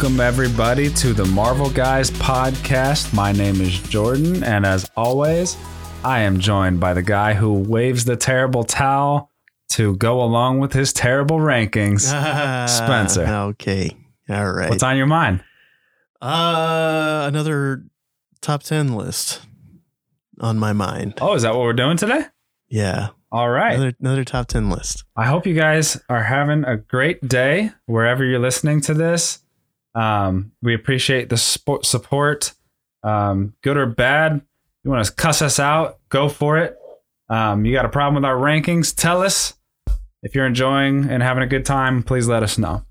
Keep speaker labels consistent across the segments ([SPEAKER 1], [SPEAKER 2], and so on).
[SPEAKER 1] Welcome, everybody, to the Marvel Guys podcast. My name is Jordan, and as always, I am joined by the guy who waves the terrible towel to go along with his terrible rankings. Spencer.
[SPEAKER 2] Okay. All right.
[SPEAKER 1] What's on your mind?
[SPEAKER 2] Uh, another top 10 list on my mind.
[SPEAKER 1] Oh, is that what we're doing today?
[SPEAKER 2] Yeah.
[SPEAKER 1] All right.
[SPEAKER 2] Another, another top 10 list.
[SPEAKER 1] I hope you guys are having a great day wherever you're listening to this. Um, we appreciate the support, um, good or bad. You want to cuss us out? Go for it. Um, you got a problem with our rankings? Tell us. If you're enjoying and having a good time, please let us know.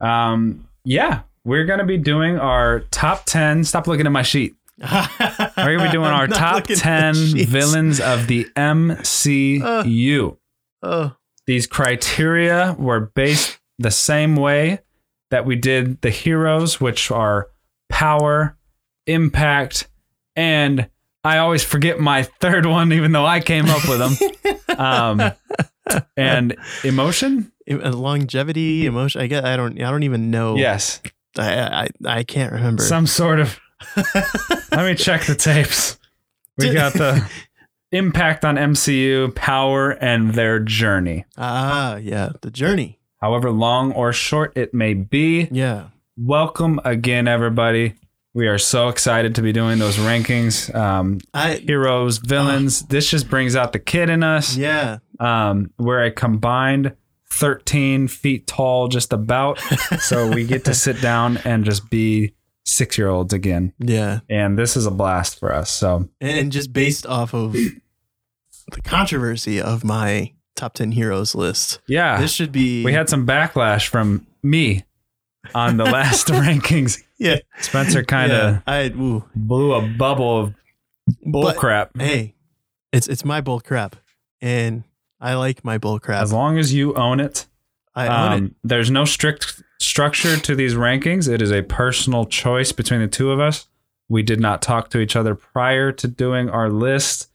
[SPEAKER 1] Um, yeah, we're going to be doing our top 10. Stop looking at my sheet. We're going to be doing our top 10 villains of the MCU
[SPEAKER 2] Oh,
[SPEAKER 1] these criteria were based the same way that we did the heroes, which are power, impact, and I always forget my third one, even though I came up with them. um, and emotion.
[SPEAKER 2] uh, longevity, emotion. I get. I don't. I don't even know.
[SPEAKER 1] Yes,
[SPEAKER 2] I. I, I can't remember.
[SPEAKER 1] some sort of. Let me check the tapes. We got the impact on MCU, power, and their journey.
[SPEAKER 2] ah, yeah. The journey.
[SPEAKER 1] However long or short it may be,
[SPEAKER 2] Yeah.
[SPEAKER 1] welcome again, everybody. We are so excited to be doing those rankings. Um,
[SPEAKER 2] I.
[SPEAKER 1] heroes, villains. this just brings out the kid in us.
[SPEAKER 2] Yeah.
[SPEAKER 1] Um, we're a combined 13 feet tall, just about. so we get to sit down and just be six year olds again.
[SPEAKER 2] Yeah.
[SPEAKER 1] And this is a blast for us. So,
[SPEAKER 2] And just based off of the controversy of my top 10 heroes list,
[SPEAKER 1] yeah,
[SPEAKER 2] this should be.
[SPEAKER 1] we had some backlash from me on the last rankings.
[SPEAKER 2] Yeah.
[SPEAKER 1] Spencer kind of
[SPEAKER 2] Yeah, I. Ooh.
[SPEAKER 1] blew a bubble of bull
[SPEAKER 2] But-
[SPEAKER 1] crap.
[SPEAKER 2] Hey, it's it's my bull crap, and I like my bull crap.
[SPEAKER 1] As long as you own it,
[SPEAKER 2] I own
[SPEAKER 1] um, there's no strict structure to these rankings. It is a personal choice between the two of us. We did not talk to each other prior to doing our list.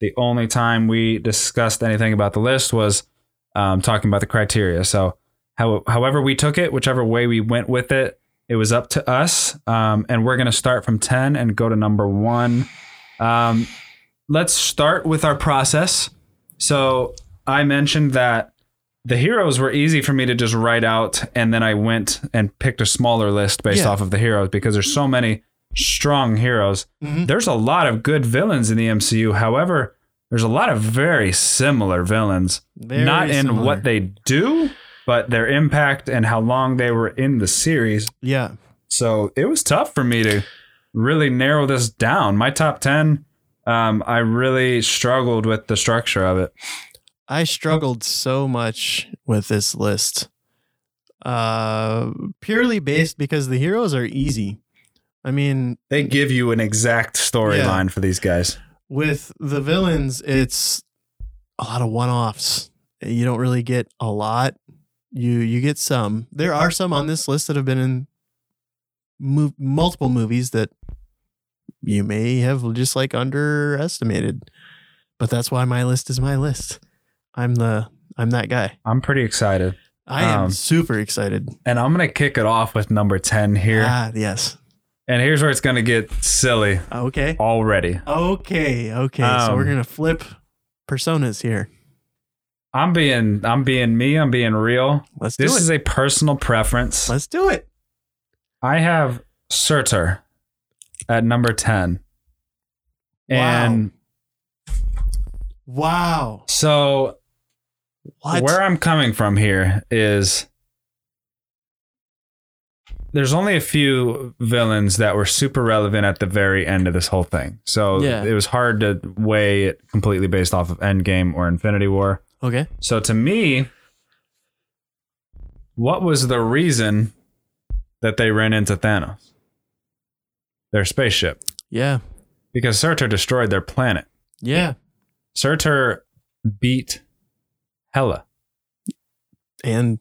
[SPEAKER 1] The only time we discussed anything about the list was um, talking about the criteria. So, how, however we took it, whichever way we went with it, it was up to us. Um, and we're going to start from 10 and go to number one. Um, let's start with our process. So, I mentioned that the heroes were easy for me to just write out and then i went and picked a smaller list based
[SPEAKER 2] Yeah.
[SPEAKER 1] off of the heroes because there's so many strong heroes.
[SPEAKER 2] Mhm.
[SPEAKER 1] there's a lot of good villains in the mcu however there's a lot of very similar villains.
[SPEAKER 2] Very
[SPEAKER 1] not in
[SPEAKER 2] similar.
[SPEAKER 1] what they do but their impact and how long they were in the series.
[SPEAKER 2] Yeah,
[SPEAKER 1] so it was tough for me to really narrow this down. My top 10 um, i really struggled with the structure of it.
[SPEAKER 2] I struggled so much with this list, uh, purely based because the heroes are easy. I mean,
[SPEAKER 1] they give you an exact storyline for these guys
[SPEAKER 2] with the villains, it's a lot of one-offs. You don't really get a lot. You you get some. There are some on this list that have been in mov- multiple movies that you may have just like underestimated. But that's why my list is my list. I'm the I'm that guy.
[SPEAKER 1] I'm pretty excited.
[SPEAKER 2] I am
[SPEAKER 1] Um,
[SPEAKER 2] super excited.
[SPEAKER 1] And I'm going to kick it off with number 10 here.
[SPEAKER 2] Ah, yes.
[SPEAKER 1] And here's where it's going to get silly
[SPEAKER 2] Okay.
[SPEAKER 1] already.
[SPEAKER 2] Okay. Okay. so we're
[SPEAKER 1] Um,
[SPEAKER 2] gonna flip personas here.
[SPEAKER 1] I'm being I'm being me, I'm being real.
[SPEAKER 2] Let's do
[SPEAKER 1] This is a personal preference.
[SPEAKER 2] Let's do it.
[SPEAKER 1] I have Surtur at number 10. And
[SPEAKER 2] Wow.
[SPEAKER 1] so
[SPEAKER 2] What?
[SPEAKER 1] where I'm coming from here is there's only a few villains that were super relevant at the very end of this whole thing. So
[SPEAKER 2] Yeah.
[SPEAKER 1] it was hard to weigh it completely based off of Endgame or Infinity War.
[SPEAKER 2] okay.
[SPEAKER 1] So to me, what was the reason that they ran into Thanos? Their spaceship.
[SPEAKER 2] Yeah.
[SPEAKER 1] Because Surtur destroyed their planet.
[SPEAKER 2] Yeah.
[SPEAKER 1] Surtur beat Hela
[SPEAKER 2] And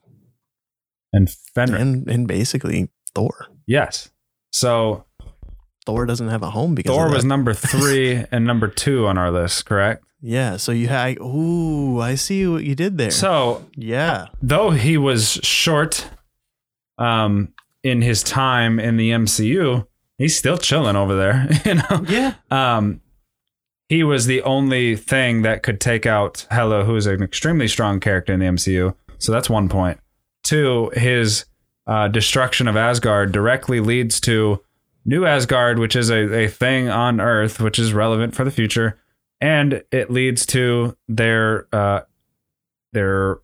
[SPEAKER 1] and Fenrir.
[SPEAKER 2] and and basically Thor.
[SPEAKER 1] yes. So
[SPEAKER 2] Thor doesn't have a home because
[SPEAKER 1] Thor was number three and number two on our list, correct?
[SPEAKER 2] yeah. So you had. Ooh, I see what you did there.
[SPEAKER 1] So
[SPEAKER 2] yeah.
[SPEAKER 1] though he was short, um, in his time in the MCU, he's still chilling over there. You know,
[SPEAKER 2] Yeah.
[SPEAKER 1] um, he was the only thing that could take out Hela, who is an extremely strong character in the MCU. So that's one point. Two, his uh, destruction of Asgard directly leads to New Asgard, which is a, a thing on Earth, which is relevant for the future, and it leads to their uh, their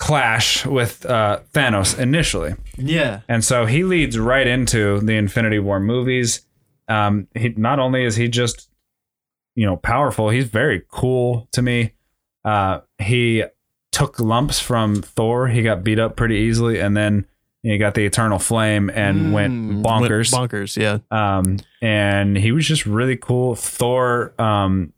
[SPEAKER 1] clash with uh, Thanos initially.
[SPEAKER 2] Yeah.
[SPEAKER 1] And so he leads right into the Infinity War movies. Um, he not only is he just, you know, powerful, he's very cool to me. Uh, he took lumps from Thor. He got beat up pretty easily, and then he got the Eternal Flame and went
[SPEAKER 2] Mm,
[SPEAKER 1] bonkers.
[SPEAKER 2] Went bonkers, yeah.
[SPEAKER 1] um, and he was just really cool. Thor, um,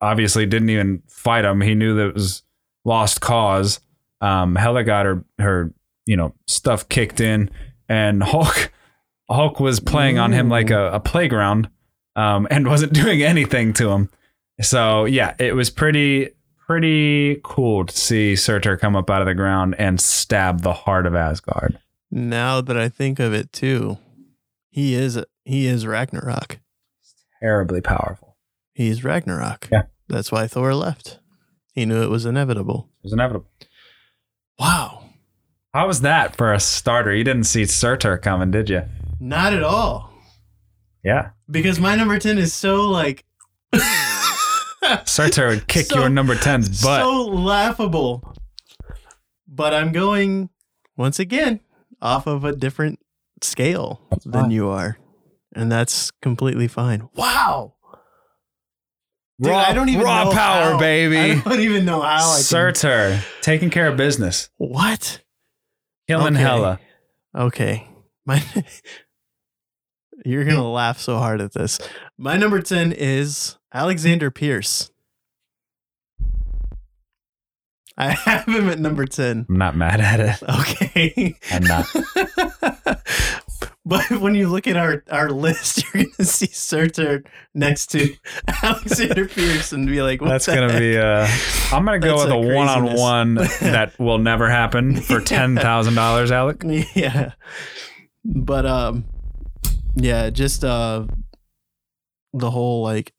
[SPEAKER 1] obviously didn't even fight him. He knew that it was lost cause. Um, Hela got her her you know stuff kicked in, and Hulk Hulk was playing on him like a, a playground, um, and wasn't doing anything to him. So yeah, it was pretty pretty cool to see Surtur come up out of the ground and stab the heart of Asgard.
[SPEAKER 2] Now that I think of it too, he is he is Ragnarok.
[SPEAKER 1] Terribly powerful.
[SPEAKER 2] He's Ragnarok.
[SPEAKER 1] Yeah.
[SPEAKER 2] That's why Thor left. He knew it was inevitable.
[SPEAKER 1] It was inevitable.
[SPEAKER 2] Wow.
[SPEAKER 1] How was that for a starter? You didn't see Surtur coming, did you?
[SPEAKER 2] Not at all.
[SPEAKER 1] Yeah.
[SPEAKER 2] Because my number 10 is so like
[SPEAKER 1] Surtur would kick
[SPEAKER 2] So-
[SPEAKER 1] your number 10's butt.
[SPEAKER 2] so laughable. But I'm going once again off of a different scale than
[SPEAKER 1] fine.
[SPEAKER 2] you are. And that's completely fine. Wow. Dude,
[SPEAKER 1] raw
[SPEAKER 2] I don't even
[SPEAKER 1] raw
[SPEAKER 2] know
[SPEAKER 1] power,
[SPEAKER 2] how-
[SPEAKER 1] baby.
[SPEAKER 2] I don't even know how I can-
[SPEAKER 1] taking care of business.
[SPEAKER 2] What?
[SPEAKER 1] Killing
[SPEAKER 2] Okay.
[SPEAKER 1] Hela.
[SPEAKER 2] Okay. My You're going to laugh so hard at this. My number 10 is Alexander Pierce. I have him at number 10.
[SPEAKER 1] I'm not mad at it.
[SPEAKER 2] Okay.
[SPEAKER 1] I'm not.
[SPEAKER 2] but when you look at our, our list, you're going to see Surtur next to Alexander Pierce and be like,
[SPEAKER 1] That's gonna be uh I'm gonna go
[SPEAKER 2] That's
[SPEAKER 1] with
[SPEAKER 2] a
[SPEAKER 1] one on one that will never happen for ten thousand dollars, Alec.
[SPEAKER 2] yeah but um yeah just uh the whole like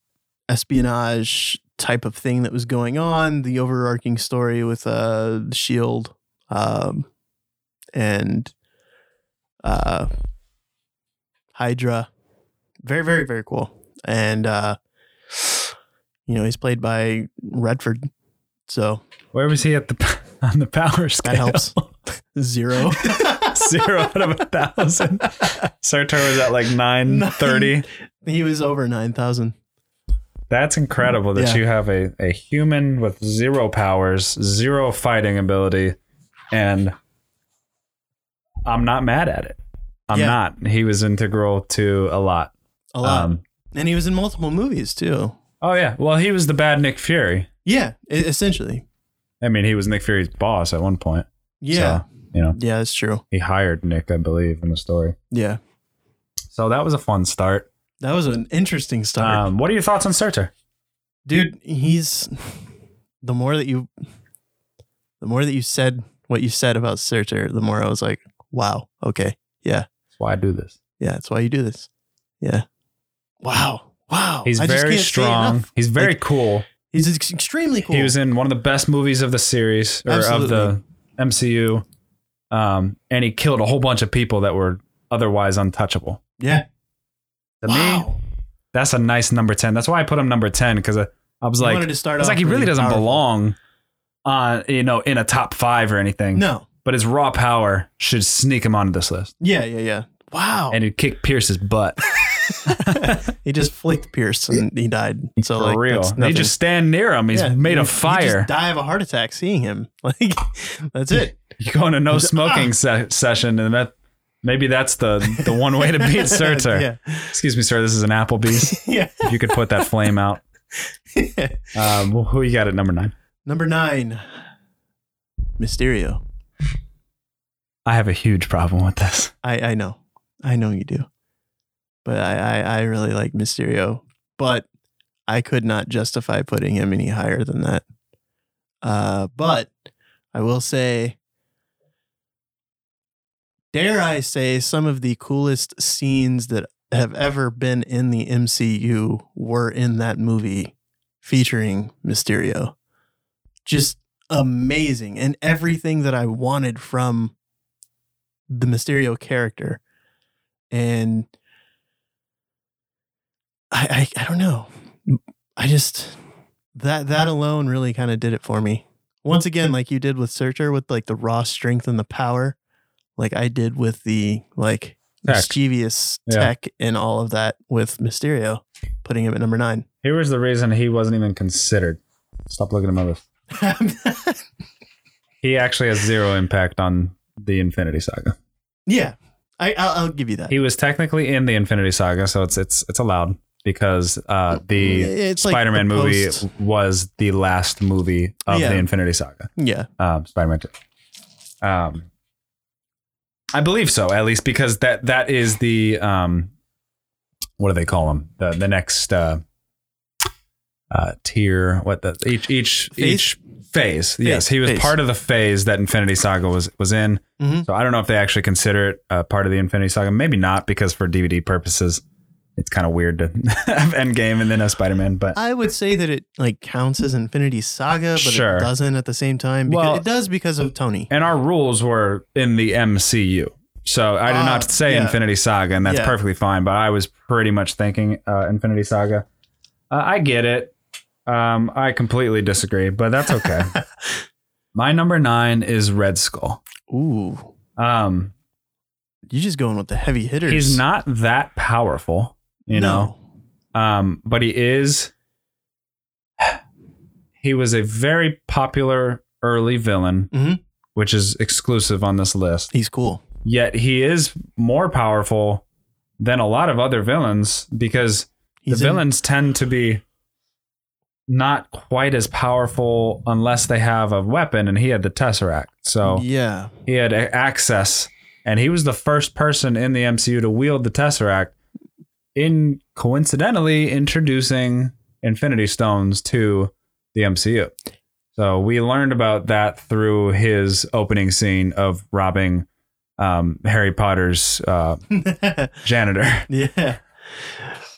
[SPEAKER 2] espionage type of thing that was going on the overarching story with uh the shield um and uh hydra. Very very very cool. And uh you know he's played by redford so
[SPEAKER 1] Where was he at the on the power scale?
[SPEAKER 2] that helps. zero
[SPEAKER 1] Zero out of a thousand. Surtur was at like nine thirty.
[SPEAKER 2] he was over 9000
[SPEAKER 1] That's incredible that
[SPEAKER 2] Yeah.
[SPEAKER 1] you have a, a human with zero powers, zero fighting ability, and I'm not mad at it. I'm
[SPEAKER 2] Yeah.
[SPEAKER 1] not. He was integral to a lot.
[SPEAKER 2] a lot
[SPEAKER 1] Um,
[SPEAKER 2] And he was in multiple movies too.
[SPEAKER 1] oh yeah. Well, he was the bad Nick Fury.
[SPEAKER 2] Yeah, essentially.
[SPEAKER 1] I mean, he was Nick Fury's boss at one point.
[SPEAKER 2] Yeah.
[SPEAKER 1] So, you know,
[SPEAKER 2] Yeah, that's true.
[SPEAKER 1] he hired Nick, I believe, in the story.
[SPEAKER 2] Yeah.
[SPEAKER 1] So that was a fun start.
[SPEAKER 2] That was an interesting start.
[SPEAKER 1] Um, what are your thoughts on Surtur?
[SPEAKER 2] Dude, he's the more that you the more that you said what you said about Surtur, the more I was like, wow, okay. Yeah.
[SPEAKER 1] That's why I do this.
[SPEAKER 2] Yeah, that's why you do this. Yeah. Wow. Wow.
[SPEAKER 1] He's
[SPEAKER 2] I
[SPEAKER 1] very strong. He's very
[SPEAKER 2] Like,
[SPEAKER 1] cool.
[SPEAKER 2] He's extremely cool.
[SPEAKER 1] He was in one of the best movies of the series or of the MCU. Um, and he killed a whole bunch of people that were otherwise untouchable.
[SPEAKER 2] yeah.
[SPEAKER 1] To me,
[SPEAKER 2] wow.
[SPEAKER 1] that's a nice number 10. That's why I put him number 10 because I, I was
[SPEAKER 2] You
[SPEAKER 1] like,
[SPEAKER 2] wanted to start
[SPEAKER 1] I was
[SPEAKER 2] off
[SPEAKER 1] like, he really
[SPEAKER 2] really
[SPEAKER 1] doesn't
[SPEAKER 2] powerful.
[SPEAKER 1] belong on, you know, in a top five or anything.
[SPEAKER 2] No.
[SPEAKER 1] But his raw power should sneak him onto this list.
[SPEAKER 2] Yeah, yeah, yeah. Wow.
[SPEAKER 1] And he'd kick Pierce's butt.
[SPEAKER 2] he just flicked Pierce and he died. So
[SPEAKER 1] For
[SPEAKER 2] like
[SPEAKER 1] real.
[SPEAKER 2] that's
[SPEAKER 1] They
[SPEAKER 2] nothing.
[SPEAKER 1] just stand near him. He's
[SPEAKER 2] Yeah,
[SPEAKER 1] made
[SPEAKER 2] you-
[SPEAKER 1] of fire.
[SPEAKER 2] just die of a heart attack seeing him. Like that's it.
[SPEAKER 1] You go into no smoking se- session, and that maybe that's the the one way to beat Surtur.
[SPEAKER 2] yeah.
[SPEAKER 1] Excuse me, sir. This is an Applebee's.
[SPEAKER 2] Yeah.
[SPEAKER 1] If you could put that flame out. Um, well, who you got at number nine?
[SPEAKER 2] Number nine, Mysterio.
[SPEAKER 1] I have a huge problem with this.
[SPEAKER 2] I I know, I know you do, but I I, I really like Mysterio, but I could not justify putting him any higher than that. Uh, but I will say, dare I say, some of the coolest scenes that have ever been in the MCU were in that movie featuring Mysterio. Just amazing. And everything that I wanted from the Mysterio character. And I, I, I don't know. I just that that alone really kind of did it for me. Once again, like you did with Surtur, with like the raw strength and the power, like I did with the like
[SPEAKER 1] Tech.
[SPEAKER 2] mischievous
[SPEAKER 1] Yeah.
[SPEAKER 2] tech and all of that with Mysterio, putting him at number nine.
[SPEAKER 1] Here was the reason he wasn't even considered. Stop looking at my list. He actually has zero impact on the Infinity Saga.
[SPEAKER 2] yeah, I I'll, I'll give you that.
[SPEAKER 1] He was technically in the Infinity Saga, so it's it's it's allowed because uh, the
[SPEAKER 2] It's
[SPEAKER 1] Spider-Man
[SPEAKER 2] the
[SPEAKER 1] movie
[SPEAKER 2] post-
[SPEAKER 1] was the last movie of
[SPEAKER 2] Yeah.
[SPEAKER 1] the Infinity Saga.
[SPEAKER 2] Yeah,
[SPEAKER 1] Um, Spider-Man 2. Um, I believe so, at least because that that is the um, what do they call them? The the next uh, uh, tier. What the each each
[SPEAKER 2] Phase?
[SPEAKER 1] each phase. Yes, he was
[SPEAKER 2] phase.
[SPEAKER 1] part of the phase that Infinity Saga was was in.
[SPEAKER 2] Mhm.
[SPEAKER 1] So I don't know if they actually consider it uh, part of the Infinity Saga. Maybe not because for DVD purposes, it's kind of weird to have Endgame and then a Spider-Man. But
[SPEAKER 2] I would say that it like counts as Infinity Saga, but
[SPEAKER 1] Sure.
[SPEAKER 2] it doesn't at the same time. Because
[SPEAKER 1] Well-
[SPEAKER 2] it does because of Tony.
[SPEAKER 1] and our rules were in the MCU. So I did
[SPEAKER 2] Ah,
[SPEAKER 1] not say
[SPEAKER 2] yeah.
[SPEAKER 1] Infinity Saga, and that's
[SPEAKER 2] Yeah.
[SPEAKER 1] perfectly fine. But I was pretty much thinking uh, Infinity Saga. Uh, I get it. Um, I completely disagree, but that's okay. My number nine is Red Skull.
[SPEAKER 2] Ooh,
[SPEAKER 1] Um,
[SPEAKER 2] you just going with the heavy hitters.
[SPEAKER 1] he's not that powerful, you know. Um, but he is. He was a very popular early villain,
[SPEAKER 2] Mhm.
[SPEAKER 1] which is exclusive on this list.
[SPEAKER 2] He's cool.
[SPEAKER 1] Yet he is more powerful than a lot of other villains because
[SPEAKER 2] He's
[SPEAKER 1] the
[SPEAKER 2] in-
[SPEAKER 1] villains tend to be not quite as powerful unless they have a weapon, and he had the Tesseract. So
[SPEAKER 2] yeah,
[SPEAKER 1] he had access, and he was the first person in the MCU to wield the Tesseract. In coincidentally introducing Infinity Stones to the MCU. So we learned about that through his opening scene of robbing um, Harry Potter's uh, janitor.
[SPEAKER 2] yeah.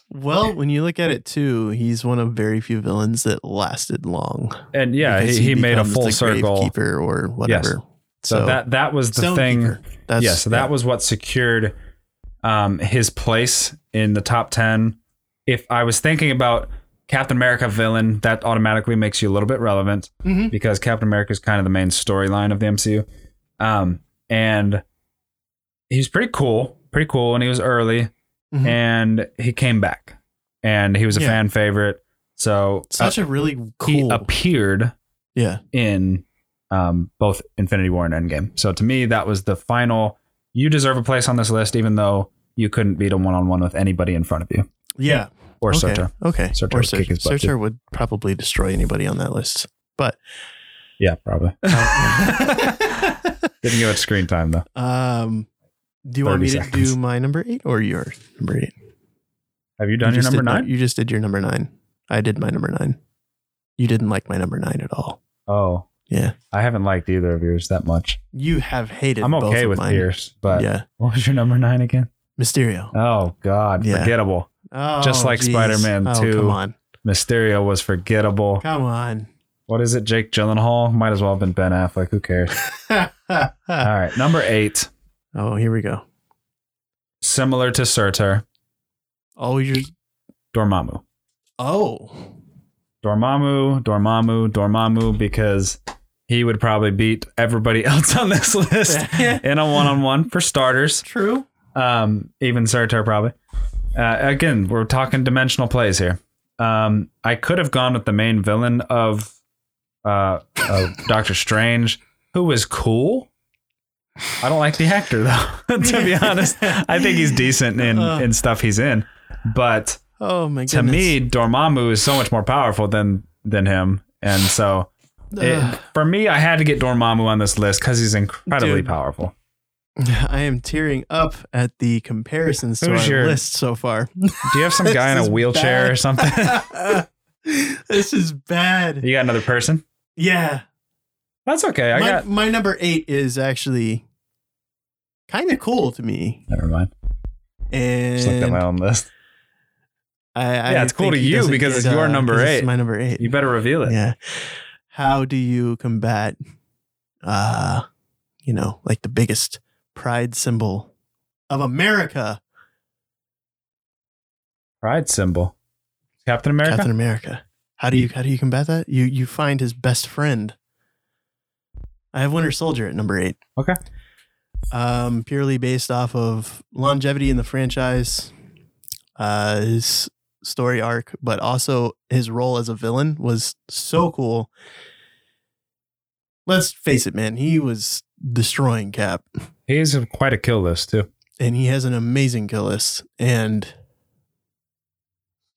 [SPEAKER 2] Well, when you look at it too, he's one of very few villains that lasted long.
[SPEAKER 1] And yeah,
[SPEAKER 2] because
[SPEAKER 1] he, he made a full circle.
[SPEAKER 2] Gravekeeper or whatever.
[SPEAKER 1] So, that that was the thing.
[SPEAKER 2] That's,
[SPEAKER 1] yeah, so that
[SPEAKER 2] yeah.
[SPEAKER 1] was what secured um, his place in the top 10. If I was thinking about Captain America villain, that automatically makes you a little bit relevant
[SPEAKER 2] Mhm.
[SPEAKER 1] because Captain America is kind of the main storyline of the MCU. Um, and he's pretty cool, pretty cool. And he was early
[SPEAKER 2] Mhm.
[SPEAKER 1] and he came back and he was a
[SPEAKER 2] Yeah.
[SPEAKER 1] fan favorite. So
[SPEAKER 2] such
[SPEAKER 1] uh,
[SPEAKER 2] a really cool.
[SPEAKER 1] he appeared
[SPEAKER 2] yeah,
[SPEAKER 1] in um, both Infinity War and Endgame. So to me, that was the final. You deserve a place on this list, even though you couldn't beat a one on one with anybody in front of you
[SPEAKER 2] yeah.
[SPEAKER 1] or
[SPEAKER 2] okay.
[SPEAKER 1] Surtur.
[SPEAKER 2] Okay.
[SPEAKER 1] Surtur
[SPEAKER 2] or
[SPEAKER 1] would
[SPEAKER 2] Surtur would probably destroy anybody on that list. But
[SPEAKER 1] Yeah, probably. Didn't give it screen time though.
[SPEAKER 2] um, do you want
[SPEAKER 1] 30
[SPEAKER 2] me to do my number eight or your number eight?
[SPEAKER 1] Have you done your number nine?
[SPEAKER 2] you just did your number nine. I did my number nine. You didn't like my number nine at all.
[SPEAKER 1] Oh,
[SPEAKER 2] Yeah.
[SPEAKER 1] I haven't liked either of yours that much.
[SPEAKER 2] You have hated.
[SPEAKER 1] I'm okay with
[SPEAKER 2] mine.
[SPEAKER 1] Pierce, but
[SPEAKER 2] yeah,
[SPEAKER 1] what was your number nine again?
[SPEAKER 2] Mysterio.
[SPEAKER 1] Oh God,
[SPEAKER 2] Yeah.
[SPEAKER 1] forgettable.
[SPEAKER 2] Oh,
[SPEAKER 1] Just like
[SPEAKER 2] geez.
[SPEAKER 1] Spider-Man
[SPEAKER 2] oh,
[SPEAKER 1] 2.
[SPEAKER 2] Come on,
[SPEAKER 1] Mysterio was forgettable.
[SPEAKER 2] come on.
[SPEAKER 1] What is it? Jake Gyllenhaal might as well have been Ben Affleck. Who cares? All right, number eight.
[SPEAKER 2] oh, here we go.
[SPEAKER 1] Similar to Surtur,
[SPEAKER 2] Oh, you're.
[SPEAKER 1] Dormammu.
[SPEAKER 2] Oh,
[SPEAKER 1] Dormammu, Dormammu, Dormammu, because he would probably beat everybody else on this list in a one-on-one for starters.
[SPEAKER 2] true.
[SPEAKER 1] Um, even Surtur probably. Uh, again, we're talking dimensional plays here. Um, I could have gone with the main villain of uh, of Doctor Strange, who was cool. I don't like the actor though. to be honest, I think he's decent in
[SPEAKER 2] Uh.
[SPEAKER 1] in stuff he's in, but
[SPEAKER 2] Oh my goodness.
[SPEAKER 1] to me, Dormammu is so much more powerful than than him, and so it- for me, I had to get Dormammu on this list because he's incredibly
[SPEAKER 2] Dude.
[SPEAKER 1] powerful.
[SPEAKER 2] I am tearing up at the comparisons to
[SPEAKER 1] Who's
[SPEAKER 2] our
[SPEAKER 1] your-
[SPEAKER 2] list so far.
[SPEAKER 1] Do you have some guy in a wheelchair
[SPEAKER 2] bad.
[SPEAKER 1] or something?
[SPEAKER 2] this is bad.
[SPEAKER 1] you got another person?
[SPEAKER 2] Yeah.
[SPEAKER 1] That's okay. I
[SPEAKER 2] my,
[SPEAKER 1] got
[SPEAKER 2] my number eight is actually kind of cool to me.
[SPEAKER 1] Never mind.
[SPEAKER 2] And
[SPEAKER 1] Just looked at my own list.
[SPEAKER 2] I, I
[SPEAKER 1] Yeah, it's cool to you because it's your
[SPEAKER 2] uh,
[SPEAKER 1] number eight.
[SPEAKER 2] my number eight.
[SPEAKER 1] You better reveal it.
[SPEAKER 2] Yeah. How do you combat, uh, you know, like the biggest pride symbol of America,
[SPEAKER 1] Pride symbol. Captain America.
[SPEAKER 2] Captain America? How do you how do you combat that? You you find his best friend. I have Winter Soldier at number eight.
[SPEAKER 1] Okay.
[SPEAKER 2] Um, purely based off of longevity in the franchise, uh, his story arc, but also his role as a villain was so cool. Let's face it, man, he was destroying Cap, He
[SPEAKER 1] He's quite a kill list too.
[SPEAKER 2] and he has an amazing kill list, and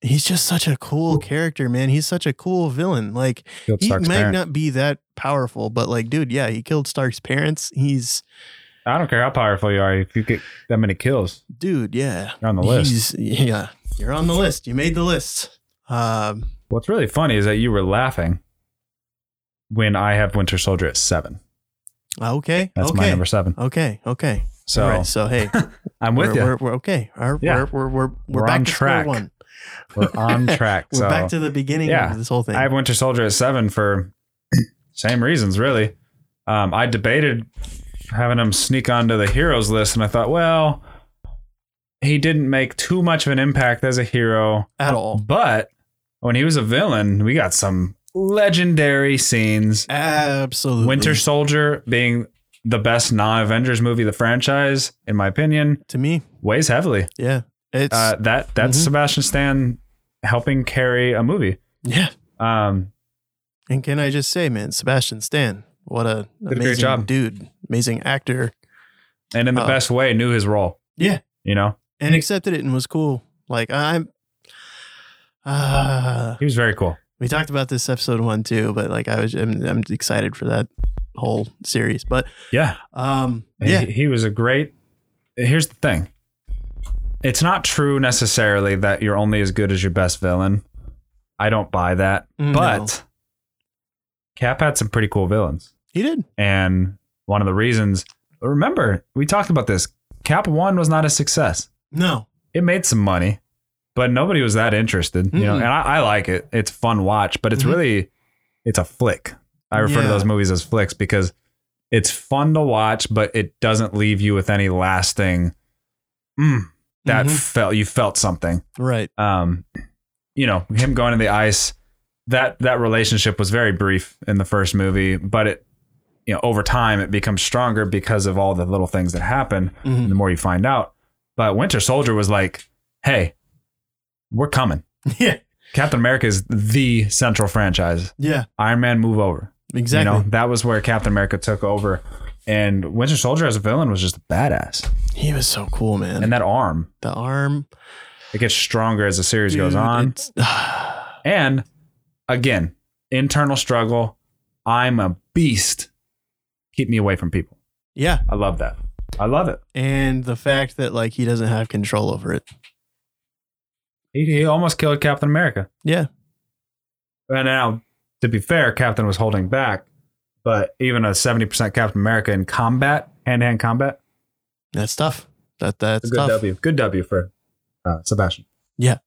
[SPEAKER 2] he's just such a cool character, man. He's such a cool villain. Like he might
[SPEAKER 1] parent.
[SPEAKER 2] not be that powerful, but like, dude, yeah, he killed Stark's parents. He's
[SPEAKER 1] I don't care how powerful you are. If you get that many kills,
[SPEAKER 2] dude, yeah.
[SPEAKER 1] you're on the list.
[SPEAKER 2] He's, yeah, you're on the list. You made the list. Um,
[SPEAKER 1] What's really funny is that you were laughing when I have Winter Soldier at seven.
[SPEAKER 2] okay,
[SPEAKER 1] That's
[SPEAKER 2] okay,
[SPEAKER 1] my number seven.
[SPEAKER 2] okay, okay.
[SPEAKER 1] So
[SPEAKER 2] right, so hey,
[SPEAKER 1] I'm with
[SPEAKER 2] we're,
[SPEAKER 1] you.
[SPEAKER 2] We're, we're okay. Our-
[SPEAKER 1] Yeah.
[SPEAKER 2] We're we're we're, we're,
[SPEAKER 1] We're
[SPEAKER 2] back
[SPEAKER 1] on
[SPEAKER 2] to
[SPEAKER 1] track.
[SPEAKER 2] one.
[SPEAKER 1] We're on track.
[SPEAKER 2] We're
[SPEAKER 1] so
[SPEAKER 2] back to the beginning
[SPEAKER 1] yeah,
[SPEAKER 2] of this whole thing.
[SPEAKER 1] I have Winter Soldier at seven for same reasons, really. Um, I debated having him sneak onto the heroes list, and I thought, well, he didn't make too much of an impact as a hero,
[SPEAKER 2] At all.
[SPEAKER 1] but when he was a villain, we got some legendary scenes.
[SPEAKER 2] Absolutely.
[SPEAKER 1] Winter Soldier being the best non-Avengers movie the franchise, in my opinion,
[SPEAKER 2] to me,
[SPEAKER 1] weighs heavily.
[SPEAKER 2] yeah. It's
[SPEAKER 1] Uh, that that's
[SPEAKER 2] Mhm.
[SPEAKER 1] Sebastian Stan helping carry a movie.
[SPEAKER 2] yeah.
[SPEAKER 1] Um,
[SPEAKER 2] And can I just say, man, Sebastian Stan, what a
[SPEAKER 1] a
[SPEAKER 2] amazing
[SPEAKER 1] job.
[SPEAKER 2] dude, amazing actor.
[SPEAKER 1] and in the
[SPEAKER 2] Uh,
[SPEAKER 1] best way, knew his role.
[SPEAKER 2] Yeah.
[SPEAKER 1] You know,
[SPEAKER 2] And accepted it and was cool. Like I'm uh
[SPEAKER 1] he was very cool.
[SPEAKER 2] we talked about this episode one too, but like I was I'm, I'm excited for that whole series. But
[SPEAKER 1] Yeah,
[SPEAKER 2] um yeah.
[SPEAKER 1] He, he was a great. Here's the thing. It's not true necessarily that you're only as good as your best villain. I don't buy that.
[SPEAKER 2] No.
[SPEAKER 1] But Cap had some pretty cool villains.
[SPEAKER 2] he did.
[SPEAKER 1] And one of the reasons, remember, we talked about this. Cap 1 was not a success.
[SPEAKER 2] No.
[SPEAKER 1] It made some money, but nobody was that interested. You know, and I, I like it. It's fun watch, but it's
[SPEAKER 2] Mhm.
[SPEAKER 1] really it's a flick. I refer to those movies as flicks because it's fun to watch, but it doesn't leave you with any lasting mm, that
[SPEAKER 2] Mhm.
[SPEAKER 1] felt you felt something.
[SPEAKER 2] Right.
[SPEAKER 1] Um, you know, him going to the ice, that that relationship was very brief in the first movie, but it you know, over time it becomes stronger because of all the little things that happen
[SPEAKER 2] Mhm.
[SPEAKER 1] the more you find out. But Winter Soldier was like, hey, we're coming.
[SPEAKER 2] Yeah.
[SPEAKER 1] Captain America is the central franchise.
[SPEAKER 2] Yeah.
[SPEAKER 1] Iron Man, move over.
[SPEAKER 2] Exactly.
[SPEAKER 1] You know, that was where Captain America took over. And Winter Soldier as a villain was just badass.
[SPEAKER 2] He was so cool, man.
[SPEAKER 1] And that arm,
[SPEAKER 2] the arm
[SPEAKER 1] it gets stronger as the series goes on. And again, internal struggle. I'm a beast. Keep me away from people.
[SPEAKER 2] yeah.
[SPEAKER 1] I love that. I love it.
[SPEAKER 2] And the fact that like he doesn't have control over it.
[SPEAKER 1] He, he almost killed Captain America.
[SPEAKER 2] Yeah.
[SPEAKER 1] And now, to be fair, Captain was holding back, but even a 70% Captain America in combat, hand to hand combat,
[SPEAKER 2] That's tough. That that's
[SPEAKER 1] a good
[SPEAKER 2] tough.
[SPEAKER 1] W. Good W for uh, Sebastian. Yeah.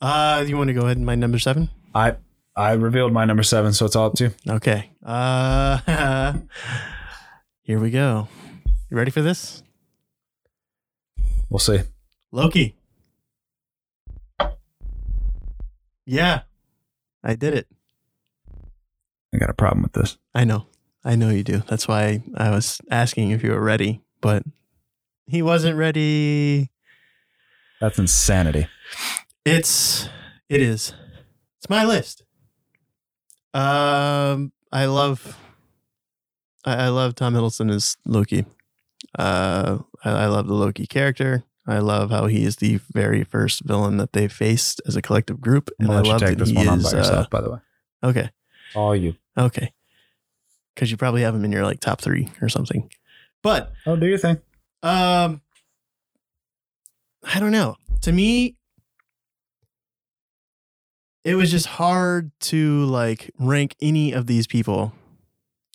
[SPEAKER 2] Uh you want to go ahead and my number seven?
[SPEAKER 1] I I revealed my number seven, so it's all up to you.
[SPEAKER 2] Okay. Uh here we go. You ready for this?
[SPEAKER 1] We'll see.
[SPEAKER 2] Loki. Yeah. I did it.
[SPEAKER 1] I got a problem with this.
[SPEAKER 2] I know. I know you do. That's why I was asking if you were ready, but he wasn't ready.
[SPEAKER 1] That's insanity.
[SPEAKER 2] It's it is. It's my list. Um I love I, I love Tom Hiddleston as Loki. Uh I, I love the Loki character. I love how he is the very first villain that they faced as a collective group. And I
[SPEAKER 1] you
[SPEAKER 2] love
[SPEAKER 1] take
[SPEAKER 2] that
[SPEAKER 1] this
[SPEAKER 2] he
[SPEAKER 1] one on
[SPEAKER 2] is
[SPEAKER 1] by yourself,
[SPEAKER 2] uh,
[SPEAKER 1] by the way.
[SPEAKER 2] okay.
[SPEAKER 1] All you.
[SPEAKER 2] Okay. Cause you probably have him in your like top three or something. But
[SPEAKER 1] Oh, do your thing.
[SPEAKER 2] um, I don't know. To me, it was just hard to like rank any of these people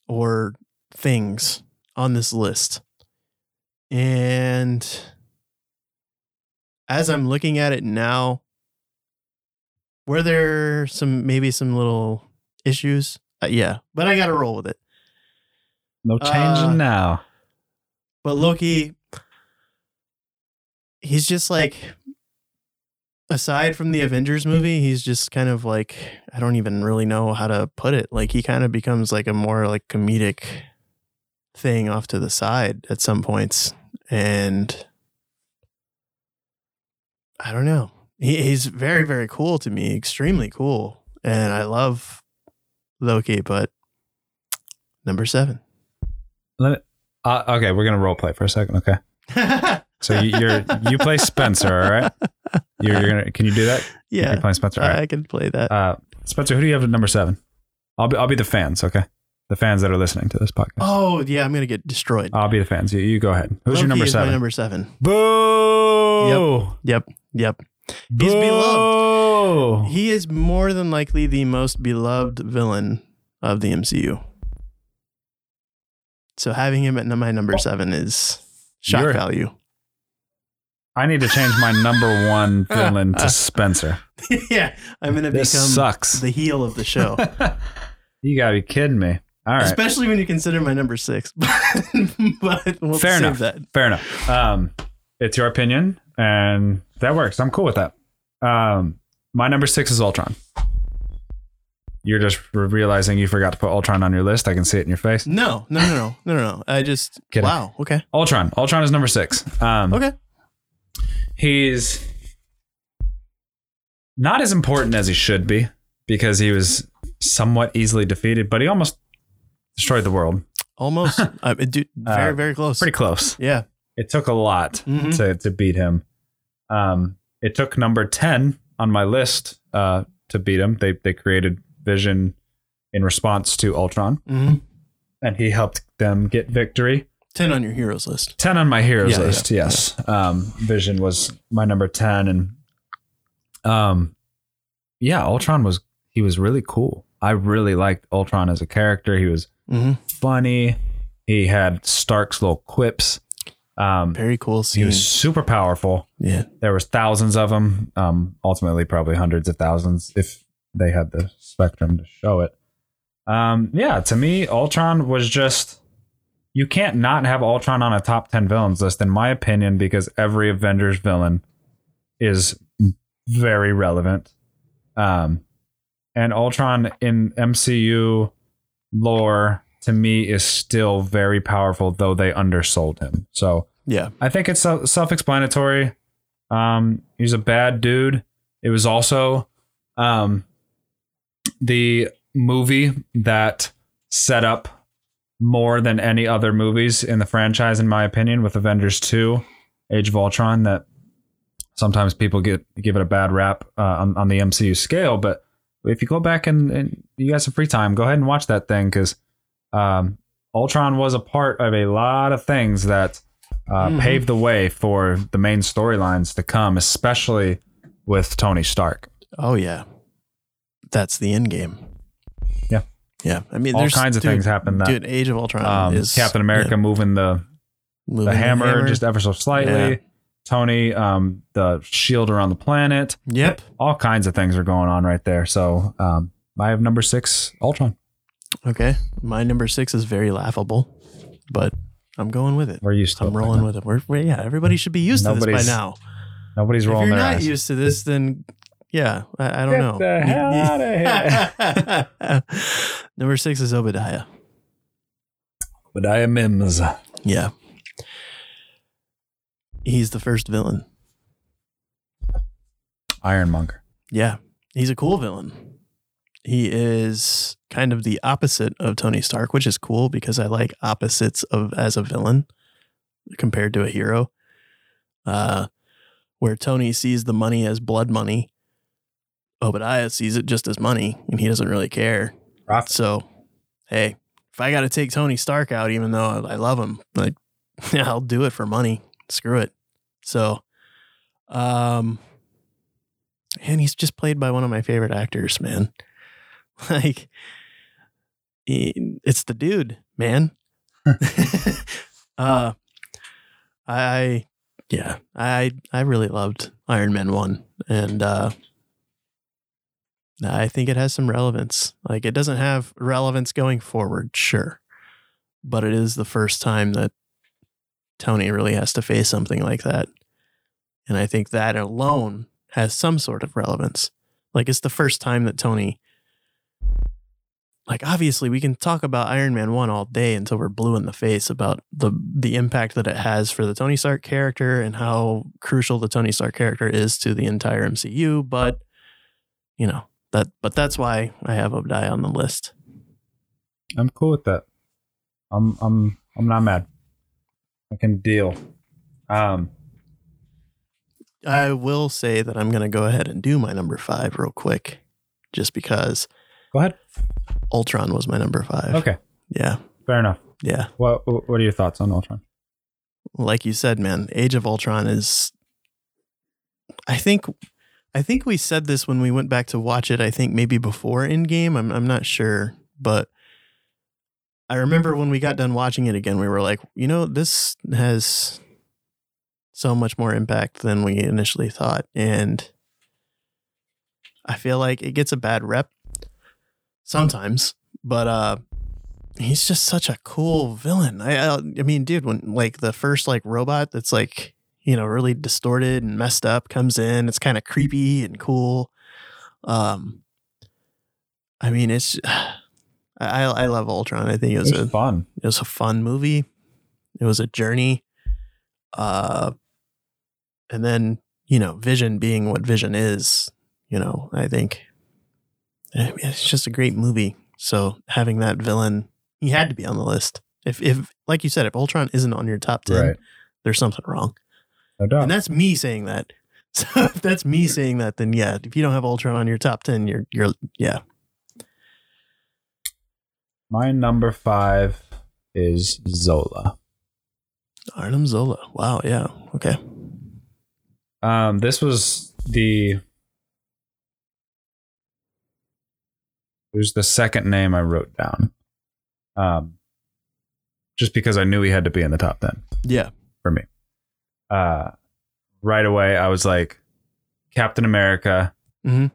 [SPEAKER 2] or things on this list And as I'm looking at it now, were there some maybe some little issues? Uh, yeah, but I got to roll with it.
[SPEAKER 1] No changing
[SPEAKER 2] Uh,
[SPEAKER 1] now.
[SPEAKER 2] But Loki, he's just like, aside from the Avengers movie, he's just kind of like, I don't even really know how to put it. Like, he kind of becomes like a more like comedic thing off to the side at some points. And I don't know. He, he's very, very cool to me, extremely cool. And I love Loki, but number seven.
[SPEAKER 1] Let it, uh, okay, we're gonna role play for a second. Okay, so you, you're you play Spencer, all right? You're, you're gonna can you do that?
[SPEAKER 2] yeah.
[SPEAKER 1] You're playing Spencer. All right.
[SPEAKER 2] I can play that.
[SPEAKER 1] Uh, Spencer, who do you have at number seven? I'll be I'll be the fans. Okay, the fans that are listening to this podcast.
[SPEAKER 2] Oh yeah, I'm gonna get destroyed.
[SPEAKER 1] I'll be the fans. You, you go ahead. Who's your
[SPEAKER 2] Loki
[SPEAKER 1] number
[SPEAKER 2] is my
[SPEAKER 1] seven?
[SPEAKER 2] number seven.
[SPEAKER 1] Boo!
[SPEAKER 2] Yep, yep.
[SPEAKER 1] Boo!
[SPEAKER 2] He's beloved. He is more than likely the most beloved villain of the MCU. So having him at my number seven is shock
[SPEAKER 1] You're-
[SPEAKER 2] value.
[SPEAKER 1] I need to change my number one villain to Spencer.
[SPEAKER 2] yeah, I'm gonna
[SPEAKER 1] This
[SPEAKER 2] become
[SPEAKER 1] sucks.
[SPEAKER 2] the heel of the show,
[SPEAKER 1] you gotta be kidding me. All right,
[SPEAKER 2] especially when you consider my number six. but we'll
[SPEAKER 1] Fair
[SPEAKER 2] save
[SPEAKER 1] enough.
[SPEAKER 2] that.
[SPEAKER 1] fair enough. Um, it's your opinion, and that works. I'm cool with that. Um, my number six is Ultron. You're just realizing you forgot to put Ultron on your list. I can see it in your face.
[SPEAKER 2] No, no, no, no, no, no, no. I just
[SPEAKER 1] Kidding.
[SPEAKER 2] wow. Okay,
[SPEAKER 1] Ultron. Ultron is number six. Um,
[SPEAKER 2] okay.
[SPEAKER 1] He's not as important as he should be because he was somewhat easily defeated, but he almost destroyed the world.
[SPEAKER 2] Almost. uh, dude, very,
[SPEAKER 1] Uh,
[SPEAKER 2] very close.
[SPEAKER 1] Pretty close.
[SPEAKER 2] Yeah.
[SPEAKER 1] It took a lot
[SPEAKER 2] Mhm.
[SPEAKER 1] to to beat him. Um, it took number ten on my list uh, to beat him. They they created Vision in response to Ultron,
[SPEAKER 2] hmm
[SPEAKER 1] and he helped them get victory.
[SPEAKER 2] Ten on your heroes list.
[SPEAKER 1] 10 on my heroes
[SPEAKER 2] Yeah, yeah,
[SPEAKER 1] list yes. Um vision was my number 10 and um yeah ultron was he was really cool. I really liked ultron as a character. He was
[SPEAKER 2] hmm
[SPEAKER 1] funny. He had stark's little quips. Um
[SPEAKER 2] Very cool
[SPEAKER 1] he was super powerful.
[SPEAKER 2] Yeah.
[SPEAKER 1] there was thousands of them um ultimately probably hundreds of thousands if they had the spectrum to show it. Um yeah to me ultron was just you can't not have ultron on a top 10 villains list in my opinion because every avengers villain is very relevant um and ultron in mcu lore to me is still very powerful though they undersold him so
[SPEAKER 2] Yeah.
[SPEAKER 1] I think it's self- self-explanatory. Um, he's a bad dude. It was also um, the movie that set up more than any other movies in the franchise, in my opinion, with Avengers 2, Age of Ultron, that sometimes people get give it a bad rap uh, on, on the MCU scale. But if you go back and, and you got some free time, go ahead and watch that thing because um, Ultron was a part of a lot of things that uh,
[SPEAKER 2] Mhm.
[SPEAKER 1] paved the way for the main storylines to come, especially with Tony Stark.
[SPEAKER 2] Oh yeah. That's the end game.
[SPEAKER 1] Yeah.
[SPEAKER 2] I mean,
[SPEAKER 1] All kinds of
[SPEAKER 2] dude,
[SPEAKER 1] things happen that
[SPEAKER 2] Dude, Age of Ultron
[SPEAKER 1] um,
[SPEAKER 2] is
[SPEAKER 1] Captain America
[SPEAKER 2] yeah,
[SPEAKER 1] moving the,
[SPEAKER 2] moving
[SPEAKER 1] the, hammer just ever so slightly.
[SPEAKER 2] Yeah.
[SPEAKER 1] Tony, um, the shield around the planet.
[SPEAKER 2] Yep.
[SPEAKER 1] All kinds of things are going on right there. So um, I have number six, Ultron.
[SPEAKER 2] Okay. My number six is very laughable, but I'm going with it.
[SPEAKER 1] We're used to
[SPEAKER 2] I'm rolling with it. We're, we're yeah. Everybody should be used to this by now.
[SPEAKER 1] Nobody's rolling.
[SPEAKER 2] If
[SPEAKER 1] you're
[SPEAKER 2] not
[SPEAKER 1] eyes.
[SPEAKER 2] used to this, then yeah, I, I don't
[SPEAKER 1] Get
[SPEAKER 2] know.
[SPEAKER 1] the hell outta
[SPEAKER 2] Number six is Obadiah.
[SPEAKER 1] Obadiah Mims.
[SPEAKER 2] Yeah. He's the first villain.
[SPEAKER 1] Ironmonger.
[SPEAKER 2] Yeah. He's a cool villain. He is kind of the opposite of Tony Stark, which is cool because I like opposites of as a villain compared to a hero. Uh where Tony sees the money as blood money, Obadiah sees it just as money and he doesn't really care.
[SPEAKER 1] Profit.
[SPEAKER 2] So, hey, if I got to take Tony Stark out, even though I, I love him, like, yeah, I'll do it for money. Screw it. So, um, and he's just played by one of my favorite actors, man. Like, he- it's the dude, man. uh, I yeah, I I really loved Iron Man 1 and uh I think it has some relevance. Like it doesn't have relevance going forward, sure. But it is the first time that Tony really has to face something like that. And I think that alone has some sort of relevance. Like it's the first time that Tony like obviously we can talk about Iron Man 1 all day until we're blue in the face about the the impact that it has for the Tony Stark character and how crucial the Tony Stark character is to the entire MCU, but you know, that but that's why I have Obadiah on the list.
[SPEAKER 1] I'm cool with that. I'm I'm I'm not mad. I can deal. Um
[SPEAKER 2] I will say that I'm going to go ahead and do my number 5 real quick just because
[SPEAKER 1] go ahead.
[SPEAKER 2] Ultron was my number 5.
[SPEAKER 1] Okay.
[SPEAKER 2] Yeah.
[SPEAKER 1] Fair enough.
[SPEAKER 2] Yeah.
[SPEAKER 1] What what are your thoughts on Ultron?
[SPEAKER 2] Like you said, man, Age of Ultron is I think I think we said this when we went back to watch it. I think maybe before Endgame. I'm I'm not sure, but I remember when we got done watching it again, we were like, you know, this has so much more impact than we initially thought, and I feel like it gets a bad rep sometimes, but uh he's just such a cool villain. I I, I mean, dude, when like the first like robot that's like you know, really distorted and messed up comes in. It's kind of creepy and cool. Um, I mean, it's I I love Ultron. I think it was,
[SPEAKER 1] It was
[SPEAKER 2] a
[SPEAKER 1] fun.
[SPEAKER 2] it was a fun movie. It was a journey. Uh, and then you know, Vision being what Vision is, you know, I think I mean, it's just a great movie. So having that villain, he had to be on the list. If if like you said, if Ultron isn't on your top ten,
[SPEAKER 1] Right.
[SPEAKER 2] there's something wrong.
[SPEAKER 1] No doubt.
[SPEAKER 2] And that's me saying that. So if that's me saying that, then yeah, if you don't have Ultron on your top ten, you're you're yeah.
[SPEAKER 1] My number five is Zola.
[SPEAKER 2] Arnim Zola. Wow, yeah. Okay.
[SPEAKER 1] Um, this was the it was the second name I wrote down. Um, just because I knew he had to be in the top ten
[SPEAKER 2] Yeah.
[SPEAKER 1] for me. Uh, right away, I was like, Captain America
[SPEAKER 2] Mhm.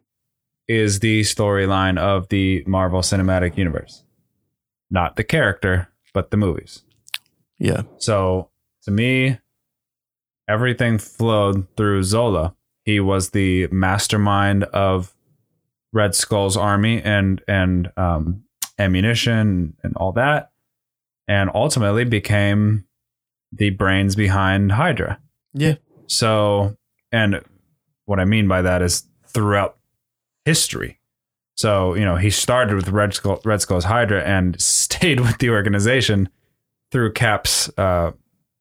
[SPEAKER 1] is the storyline of the Marvel Cinematic Universe, not the character, but the movies.
[SPEAKER 2] Yeah.
[SPEAKER 1] So to me, everything flowed through Zola. He was the mastermind of Red Skull's army and and um, ammunition and all that, and ultimately became the brains behind Hydra.
[SPEAKER 2] Yeah.
[SPEAKER 1] So, and what I mean by that is throughout history. So, you know, he started with Red Skull, Red Skull's Hydra and stayed with the organization through Cap's uh,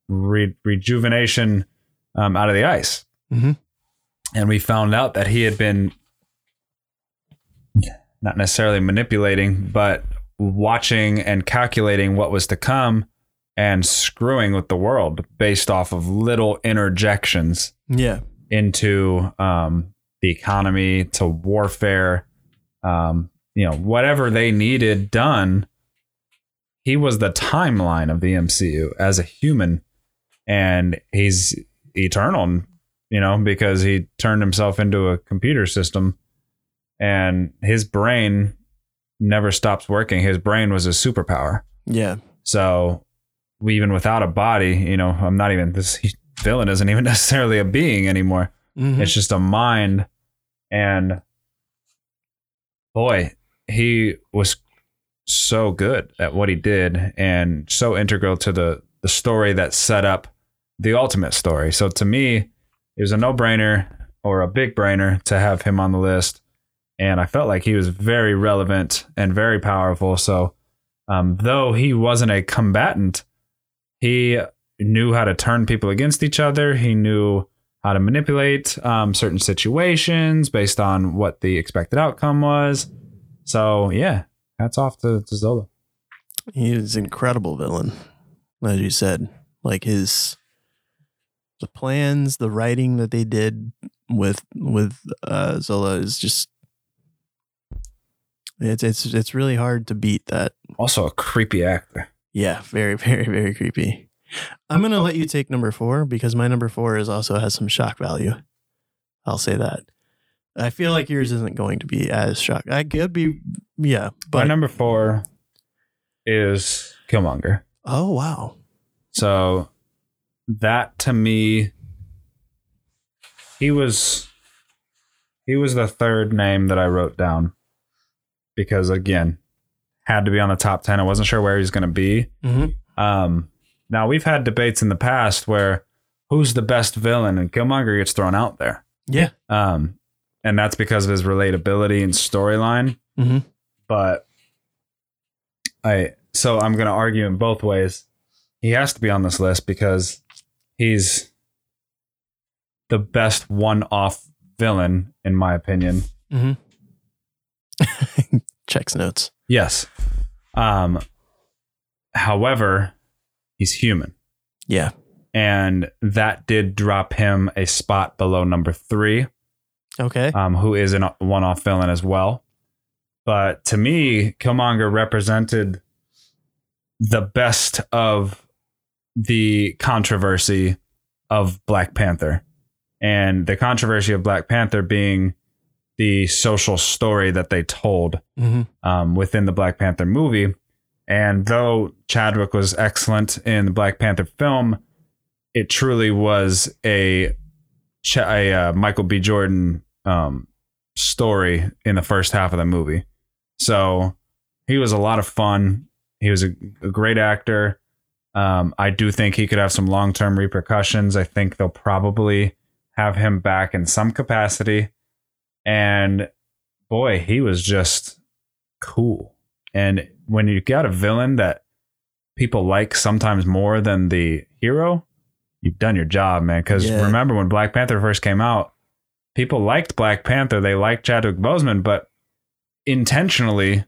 [SPEAKER 1] re- rejuvenation um, out of the ice.
[SPEAKER 2] Mhm.
[SPEAKER 1] And we found out that he had been not necessarily manipulating, but watching and calculating what was to come and screwing with the world based off of little interjections
[SPEAKER 2] Yeah.
[SPEAKER 1] into um, the economy to warfare um, you know whatever they needed done he was the timeline of the mcu as a human and he's eternal you know because he turned himself into a computer system and his brain never stops working his brain was a superpower
[SPEAKER 2] Yeah.
[SPEAKER 1] so even without a body you know i'm not even this villain isn't even necessarily a being anymore
[SPEAKER 2] Mhm.
[SPEAKER 1] it's just a mind. And boy, he was so good at what he did and so integral to the, the story that set up the ultimate story. So to me, it was a no brainer or a big brainer to have him on the list. And I felt like he was very relevant and very powerful. So um, though he wasn't a combatant, he knew how to turn people against each other. He knew how to manipulate um, certain situations based on what the expected outcome was. So yeah, hats off to, to Zola.
[SPEAKER 2] He is an incredible villain, as you said. Like his the plans, the writing that they did with with uh, Zola is just it's it's it's really hard to beat that.
[SPEAKER 1] Also a creepy actor.
[SPEAKER 2] Yeah, very very very creepy. I'm gonna let you take number four because my number four is also has some shock value. I'll say that. I feel like yours isn't going to be as shock. I could be, yeah,
[SPEAKER 1] My
[SPEAKER 2] but
[SPEAKER 1] number four is Killmonger.
[SPEAKER 2] oh wow,
[SPEAKER 1] So that to me, he was he was the third name that I wrote down because again, had to be on the top ten. I wasn't sure where he was going to be.
[SPEAKER 2] hmm
[SPEAKER 1] Um, now we've had debates in the past where who's the best villain, and Killmonger gets thrown out there.
[SPEAKER 2] yeah,
[SPEAKER 1] Um, and that's because of his relatability and storyline.
[SPEAKER 2] hmm
[SPEAKER 1] But I so I'm going to argue in both ways. He has to be on this list because he's the best one-off villain in my opinion.
[SPEAKER 2] hmm Checks notes.
[SPEAKER 1] Yes. Um however, he's human.
[SPEAKER 2] Yeah,
[SPEAKER 1] And that did drop him a spot below number 3.
[SPEAKER 2] okay,
[SPEAKER 1] um, who is a one-off villain as well. But to me, Killmonger represented the best of the controversy of Black Panther, and the controversy of Black Panther being the social story that they told
[SPEAKER 2] hmm
[SPEAKER 1] um, within the Black Panther movie. And though Chadwick was excellent in the Black Panther film, it truly was a, Ch- a uh, Michael B. Jordan um, story in the first half of the movie. So he was a lot of fun. He was a, a great actor. Um, I do think he could have some long term repercussions. I think they'll probably have him back in some capacity. And boy, he was just cool. And when you got a villain that people like sometimes more than the hero, you've done your job, man. Because
[SPEAKER 2] Yeah.
[SPEAKER 1] remember when Black Panther first came out, people liked Black Panther. They liked Chadwick Boseman, but intentionally,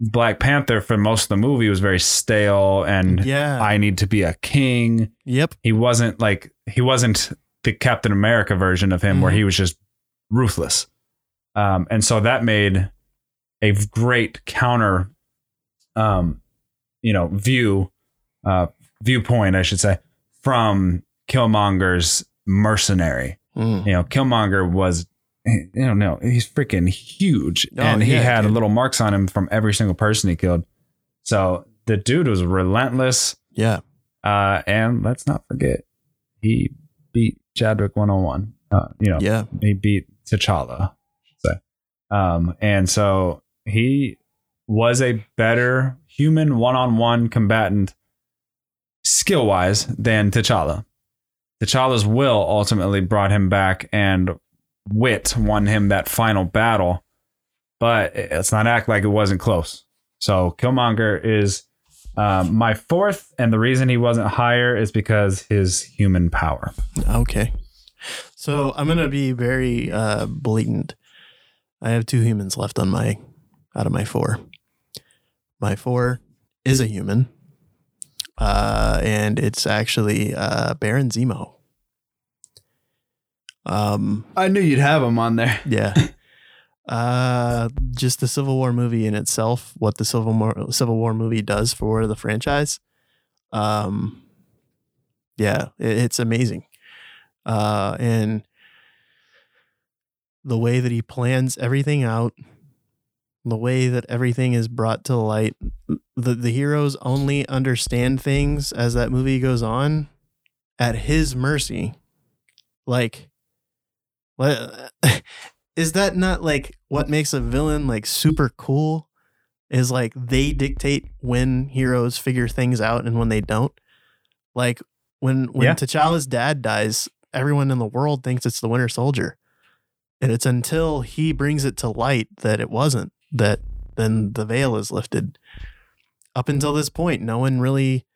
[SPEAKER 1] Black Panther for most of the movie was very stale and
[SPEAKER 2] yeah,
[SPEAKER 1] I need to be a king.
[SPEAKER 2] yep,
[SPEAKER 1] He wasn't like he wasn't the Captain America version of him where
[SPEAKER 2] Mhm.
[SPEAKER 1] he was just ruthless. Um, and so that made a great counter um, you know, view uh viewpoint, I should say, from Killmonger's mercenary.
[SPEAKER 2] Mm.
[SPEAKER 1] You know, Killmonger was you know, he's freaking huge.
[SPEAKER 2] Oh,
[SPEAKER 1] and he
[SPEAKER 2] yeah,
[SPEAKER 1] had
[SPEAKER 2] dude.
[SPEAKER 1] little marks on him from every single person he killed. So the dude was relentless.
[SPEAKER 2] yeah,
[SPEAKER 1] Uh, and let's not forget, he beat Chadwick 101. Uh, you know,
[SPEAKER 2] yeah,
[SPEAKER 1] he beat T'Challa. Um, and so he was a better human one-on-one combatant skill-wise than T'Challa. T'Challa's will ultimately brought him back, and wit won him that final battle. But let's not act like it wasn't close. So Killmonger is um, my fourth, and the reason he wasn't higher is because his human power.
[SPEAKER 2] okay. So I'm gonna be very uh, blatant. I have two humans left on my out of my four. My four is a human, uh, and it's actually uh, Baron Zemo. Um,
[SPEAKER 1] I knew you'd have him on there.
[SPEAKER 2] yeah. Uh, just the Civil War movie in itself, what the Civil War Civil War movie does for the franchise. Um, yeah, it, it's amazing. Uh, and the way that he plans everything out, the way that everything is brought to light, the the heroes only understand things as that movie goes on at his mercy. Like, what is that not like what makes a villain like super cool? Is like they dictate when heroes figure things out and when they don't. Like when when
[SPEAKER 1] Yeah.
[SPEAKER 2] T'Challa's dad dies, everyone in the world thinks it's the Winter Soldier. And it's until he brings it to light that it wasn't, that then the veil is lifted. Up until this point, no one really.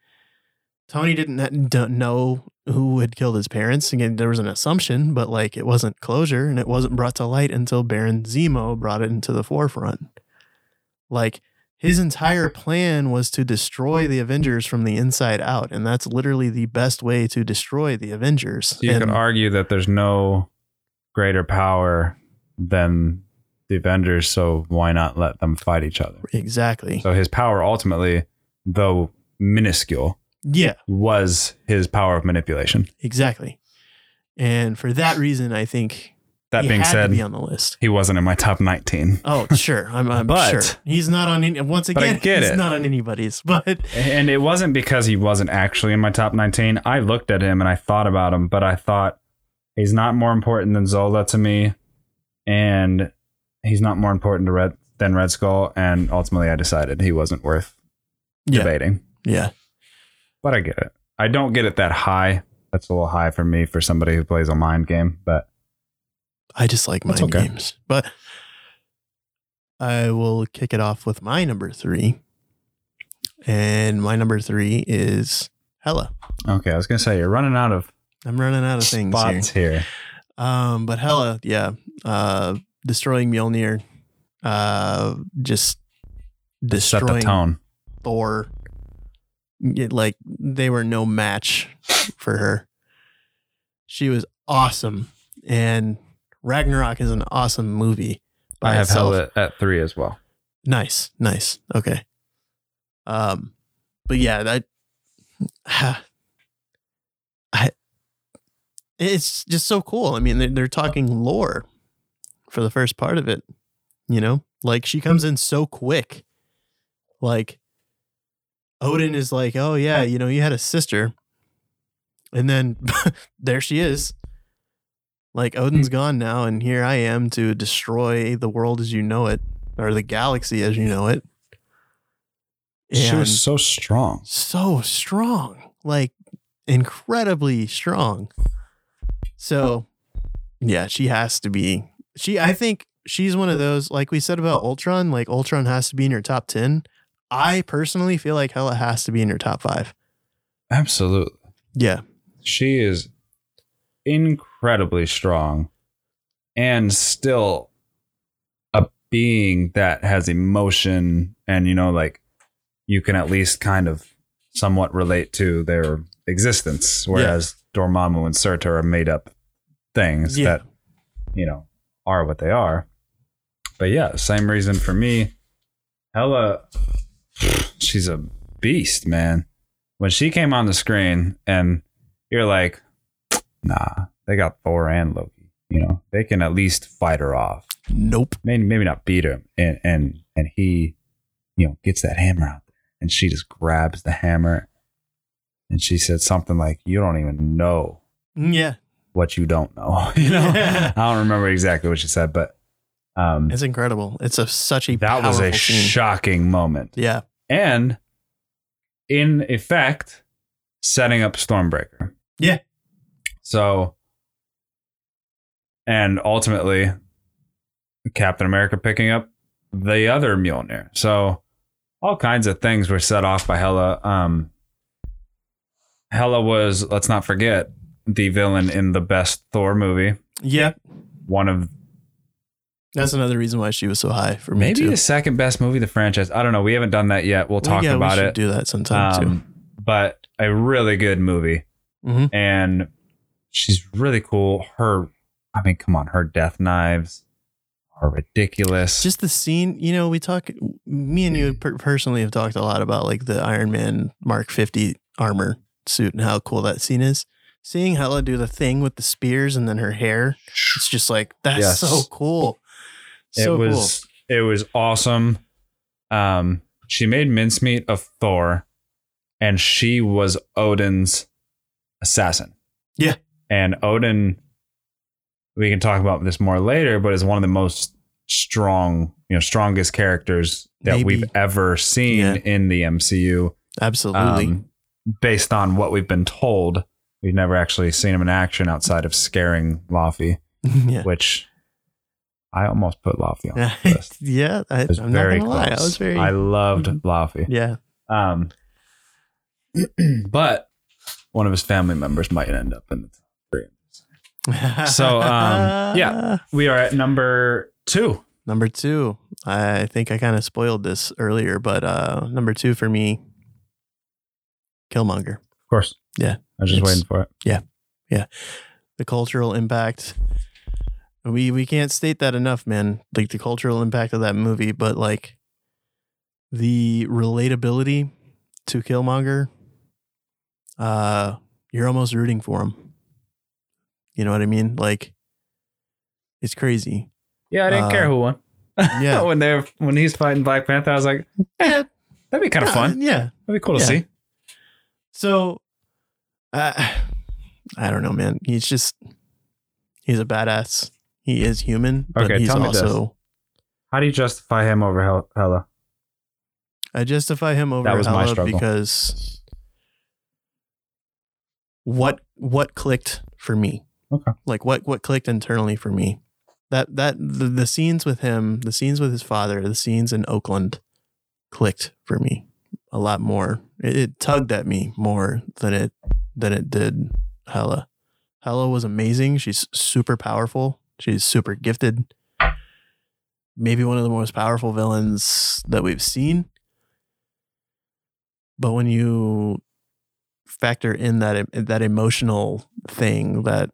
[SPEAKER 2] Tony didn't know who had killed his parents. Again, there was an assumption, but like it wasn't closure and it wasn't brought to light until Baron Zemo brought it into the forefront. Like his entire plan was to destroy the Avengers from the inside out, and that's literally the best way to destroy the Avengers.
[SPEAKER 1] You
[SPEAKER 2] and,
[SPEAKER 1] could argue that there's no greater power than the Avengers, so why not let them fight each other?
[SPEAKER 2] exactly.
[SPEAKER 1] So his power ultimately, though minuscule,
[SPEAKER 2] Yeah,
[SPEAKER 1] was his power of manipulation.
[SPEAKER 2] exactly. And for that reason, I think
[SPEAKER 1] That
[SPEAKER 2] he
[SPEAKER 1] being said,
[SPEAKER 2] be on the list.
[SPEAKER 1] he wasn't in my top 19.
[SPEAKER 2] Oh, sure. I'm, I'm
[SPEAKER 1] But-
[SPEAKER 2] sure he's not on. Any, once
[SPEAKER 1] But I
[SPEAKER 2] again,
[SPEAKER 1] get
[SPEAKER 2] he's
[SPEAKER 1] it.
[SPEAKER 2] not on anybody's. But
[SPEAKER 1] And it wasn't because he wasn't actually in my top 19. I looked at him and I thought about him, but I thought he's not more important than Zola to me. And he's not more important to Red than Red Skull. And ultimately, I decided he wasn't worth
[SPEAKER 2] yeah,
[SPEAKER 1] debating.
[SPEAKER 2] yeah,
[SPEAKER 1] But I get it. I don't get it that high. That's a little high for me for somebody who plays a mind game. But
[SPEAKER 2] I just like mind
[SPEAKER 1] okay.
[SPEAKER 2] games. But I will kick it off with my number three, and my number three is Hela.
[SPEAKER 1] okay, I was going to say, you're running out of
[SPEAKER 2] I'm running out of things here.
[SPEAKER 1] spots here.
[SPEAKER 2] Um, but Hela, yeah, uh, destroying Mjolnir, uh, just
[SPEAKER 1] Set the
[SPEAKER 2] destroying
[SPEAKER 1] tone.
[SPEAKER 2] Thor. It, like they were no match for her. She was awesome, and Ragnarok is an awesome movie. by
[SPEAKER 1] I have
[SPEAKER 2] itself.
[SPEAKER 1] held it at three as well.
[SPEAKER 2] Nice, nice. Okay. Um, but yeah, that I it's just so cool. I mean, they're, they're talking lore for the first part of it. You know, like she comes in so quick. Like Odin is like, "Oh yeah, you know, you had a sister," and then there she is. Like hmm. Odin's gone now, and here I am to destroy the world as you know it, or the galaxy as you know it.
[SPEAKER 1] She
[SPEAKER 2] And
[SPEAKER 1] was so strong.
[SPEAKER 2] so strong, like incredibly strong. So, yeah, she has to be. She, I think she's one of those, like we said about Ultron, like Ultron has to be in your top 10. I personally feel like Hela has to be in your top five.
[SPEAKER 1] Absolutely.
[SPEAKER 2] Yeah.
[SPEAKER 1] She is incredibly strong and still a being that has emotion and you know like you can at least kind of somewhat relate to their existence whereas Dormammu and Surtur are made up things
[SPEAKER 2] Yeah.
[SPEAKER 1] that you know are what they are. But yeah same reason for me. Hela she's a beast man. When she came on the screen and you're like, nah, they got Thor and Loki. You know, they can at least fight her off.
[SPEAKER 2] Nope.
[SPEAKER 1] Maybe maybe not beat him. And and and he, you know, gets that hammer out there, and she just grabs the hammer, and she said something like, "You don't even know
[SPEAKER 2] Yeah.
[SPEAKER 1] what you don't know." you know, I don't remember exactly what she said, but um,
[SPEAKER 2] It's incredible. It's a such a
[SPEAKER 1] that was a
[SPEAKER 2] scene.
[SPEAKER 1] shocking moment.
[SPEAKER 2] Yeah.
[SPEAKER 1] and in effect setting up stormbreaker
[SPEAKER 2] Yeah.
[SPEAKER 1] So and ultimately captain america picking up the other mjolnir. So all kinds of things were set off by hela. Um hela was let's not forget the villain in the best thor movie.
[SPEAKER 2] Yeah.
[SPEAKER 1] one of
[SPEAKER 2] That's another reason why she was so high for me
[SPEAKER 1] maybe
[SPEAKER 2] too.
[SPEAKER 1] the second best movie of the franchise. I don't know. We haven't done that yet. We'll
[SPEAKER 2] Well,
[SPEAKER 1] talk
[SPEAKER 2] yeah,
[SPEAKER 1] about
[SPEAKER 2] we should
[SPEAKER 1] it.
[SPEAKER 2] do that sometime
[SPEAKER 1] um, but a really good movie.
[SPEAKER 2] Too. hmm
[SPEAKER 1] and she's really cool. Her, I mean, come on, her death knives are ridiculous.
[SPEAKER 2] just the scene you know we talk me and you per- personally have talked a lot about like the iron man mark 50 armor suit and how cool that scene is seeing hella do the thing with the spears and then her hair it's just like that's
[SPEAKER 1] Yes.
[SPEAKER 2] so cool so
[SPEAKER 1] it was it was awesome. Um, she made mincemeat of Thor, and she was Odin's assassin.
[SPEAKER 2] Yeah.
[SPEAKER 1] And Odin. We can talk about this more later, but is one of the most strong, you know, strongest characters that
[SPEAKER 2] Maybe.
[SPEAKER 1] we've ever seen
[SPEAKER 2] Yeah.
[SPEAKER 1] in the MCU.
[SPEAKER 2] absolutely
[SPEAKER 1] um, based on what we've been told. We've never actually seen him in action outside of scaring Laufey,
[SPEAKER 2] yeah
[SPEAKER 1] which I almost put Laufey on the list.
[SPEAKER 2] yeah I,
[SPEAKER 1] was
[SPEAKER 2] I'm not
[SPEAKER 1] very
[SPEAKER 2] gonna
[SPEAKER 1] close.
[SPEAKER 2] lie i was very
[SPEAKER 1] I loved
[SPEAKER 2] Mhm.
[SPEAKER 1] Laufey.
[SPEAKER 2] yeah
[SPEAKER 1] Um, but one of his family members might end up in the top. So, um, yeah. We are at number two.
[SPEAKER 2] Number two, I think I kind of spoiled this earlier, but uh, number two for me, Killmonger.
[SPEAKER 1] Of course.
[SPEAKER 2] Yeah.
[SPEAKER 1] I was just waiting for it. Yeah. Yeah.
[SPEAKER 2] The cultural impact. We we can't state that enough, man. Like the cultural impact of that movie, but like the relatability to Killmonger uh, you're almost rooting for him. You know what I mean? Like, it's crazy.
[SPEAKER 1] Yeah, I didn't
[SPEAKER 2] Uh,
[SPEAKER 1] care who won.
[SPEAKER 2] Yeah.
[SPEAKER 1] when they're when he's fighting Black Panther, I was like, eh, that'd be kind of fun.
[SPEAKER 2] Yeah.
[SPEAKER 1] That'd be cool to
[SPEAKER 2] Yeah.
[SPEAKER 1] see.
[SPEAKER 2] So, uh, I don't know, man. He's just he's a badass. He is human, but
[SPEAKER 1] Okay,
[SPEAKER 2] he's
[SPEAKER 1] me this.
[SPEAKER 2] also.
[SPEAKER 1] How do you justify him over Hel- Hela?
[SPEAKER 2] I justify him over
[SPEAKER 1] That was my struggle.
[SPEAKER 2] because what what clicked for me.
[SPEAKER 1] Okay.
[SPEAKER 2] Like what what clicked internally for me. That that the, the scenes with him, the scenes with his father, the scenes in Oakland clicked for me a lot more. It, it tugged at me more than it than it did Hela. Hela was amazing. She's super powerful. She's super gifted. Maybe one of the most powerful villains that we've seen. But when you factor in that that emotional thing, that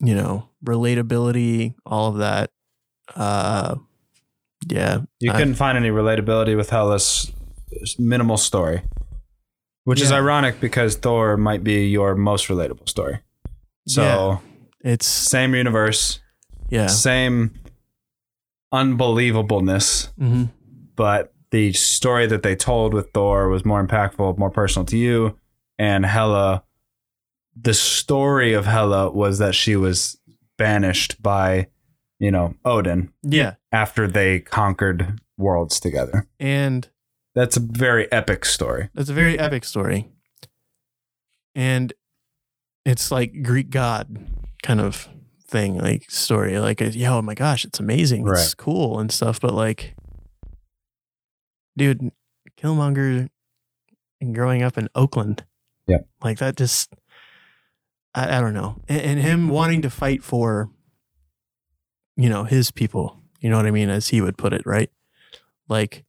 [SPEAKER 2] you know, relatability, all of that, uh, yeah,
[SPEAKER 1] You
[SPEAKER 2] I-
[SPEAKER 1] couldn't find any relatability with Hela's minimal story, which is ironic because Thor might be your most relatable story. So
[SPEAKER 2] it's
[SPEAKER 1] same universe,
[SPEAKER 2] yeah,
[SPEAKER 1] same unbelievableness,
[SPEAKER 2] hmm
[SPEAKER 1] but the story that they told with Thor was more impactful, more personal to you. And Hela, the story of Hela was that she was banished by, you know, Odin
[SPEAKER 2] yeah,
[SPEAKER 1] after they conquered worlds together.
[SPEAKER 2] and
[SPEAKER 1] That's a very epic story.
[SPEAKER 2] That's a very epic story. And it's like Greek god kind of thing, like story. Like, yo, oh my gosh, it's amazing. It's cool and stuff. But like, dude, Killmonger and growing up in Oakland.
[SPEAKER 1] Yeah.
[SPEAKER 2] Like that just, I, I don't know. And, and him wanting to fight for, you know, his people, you know what I mean? As he would put it, right? Like,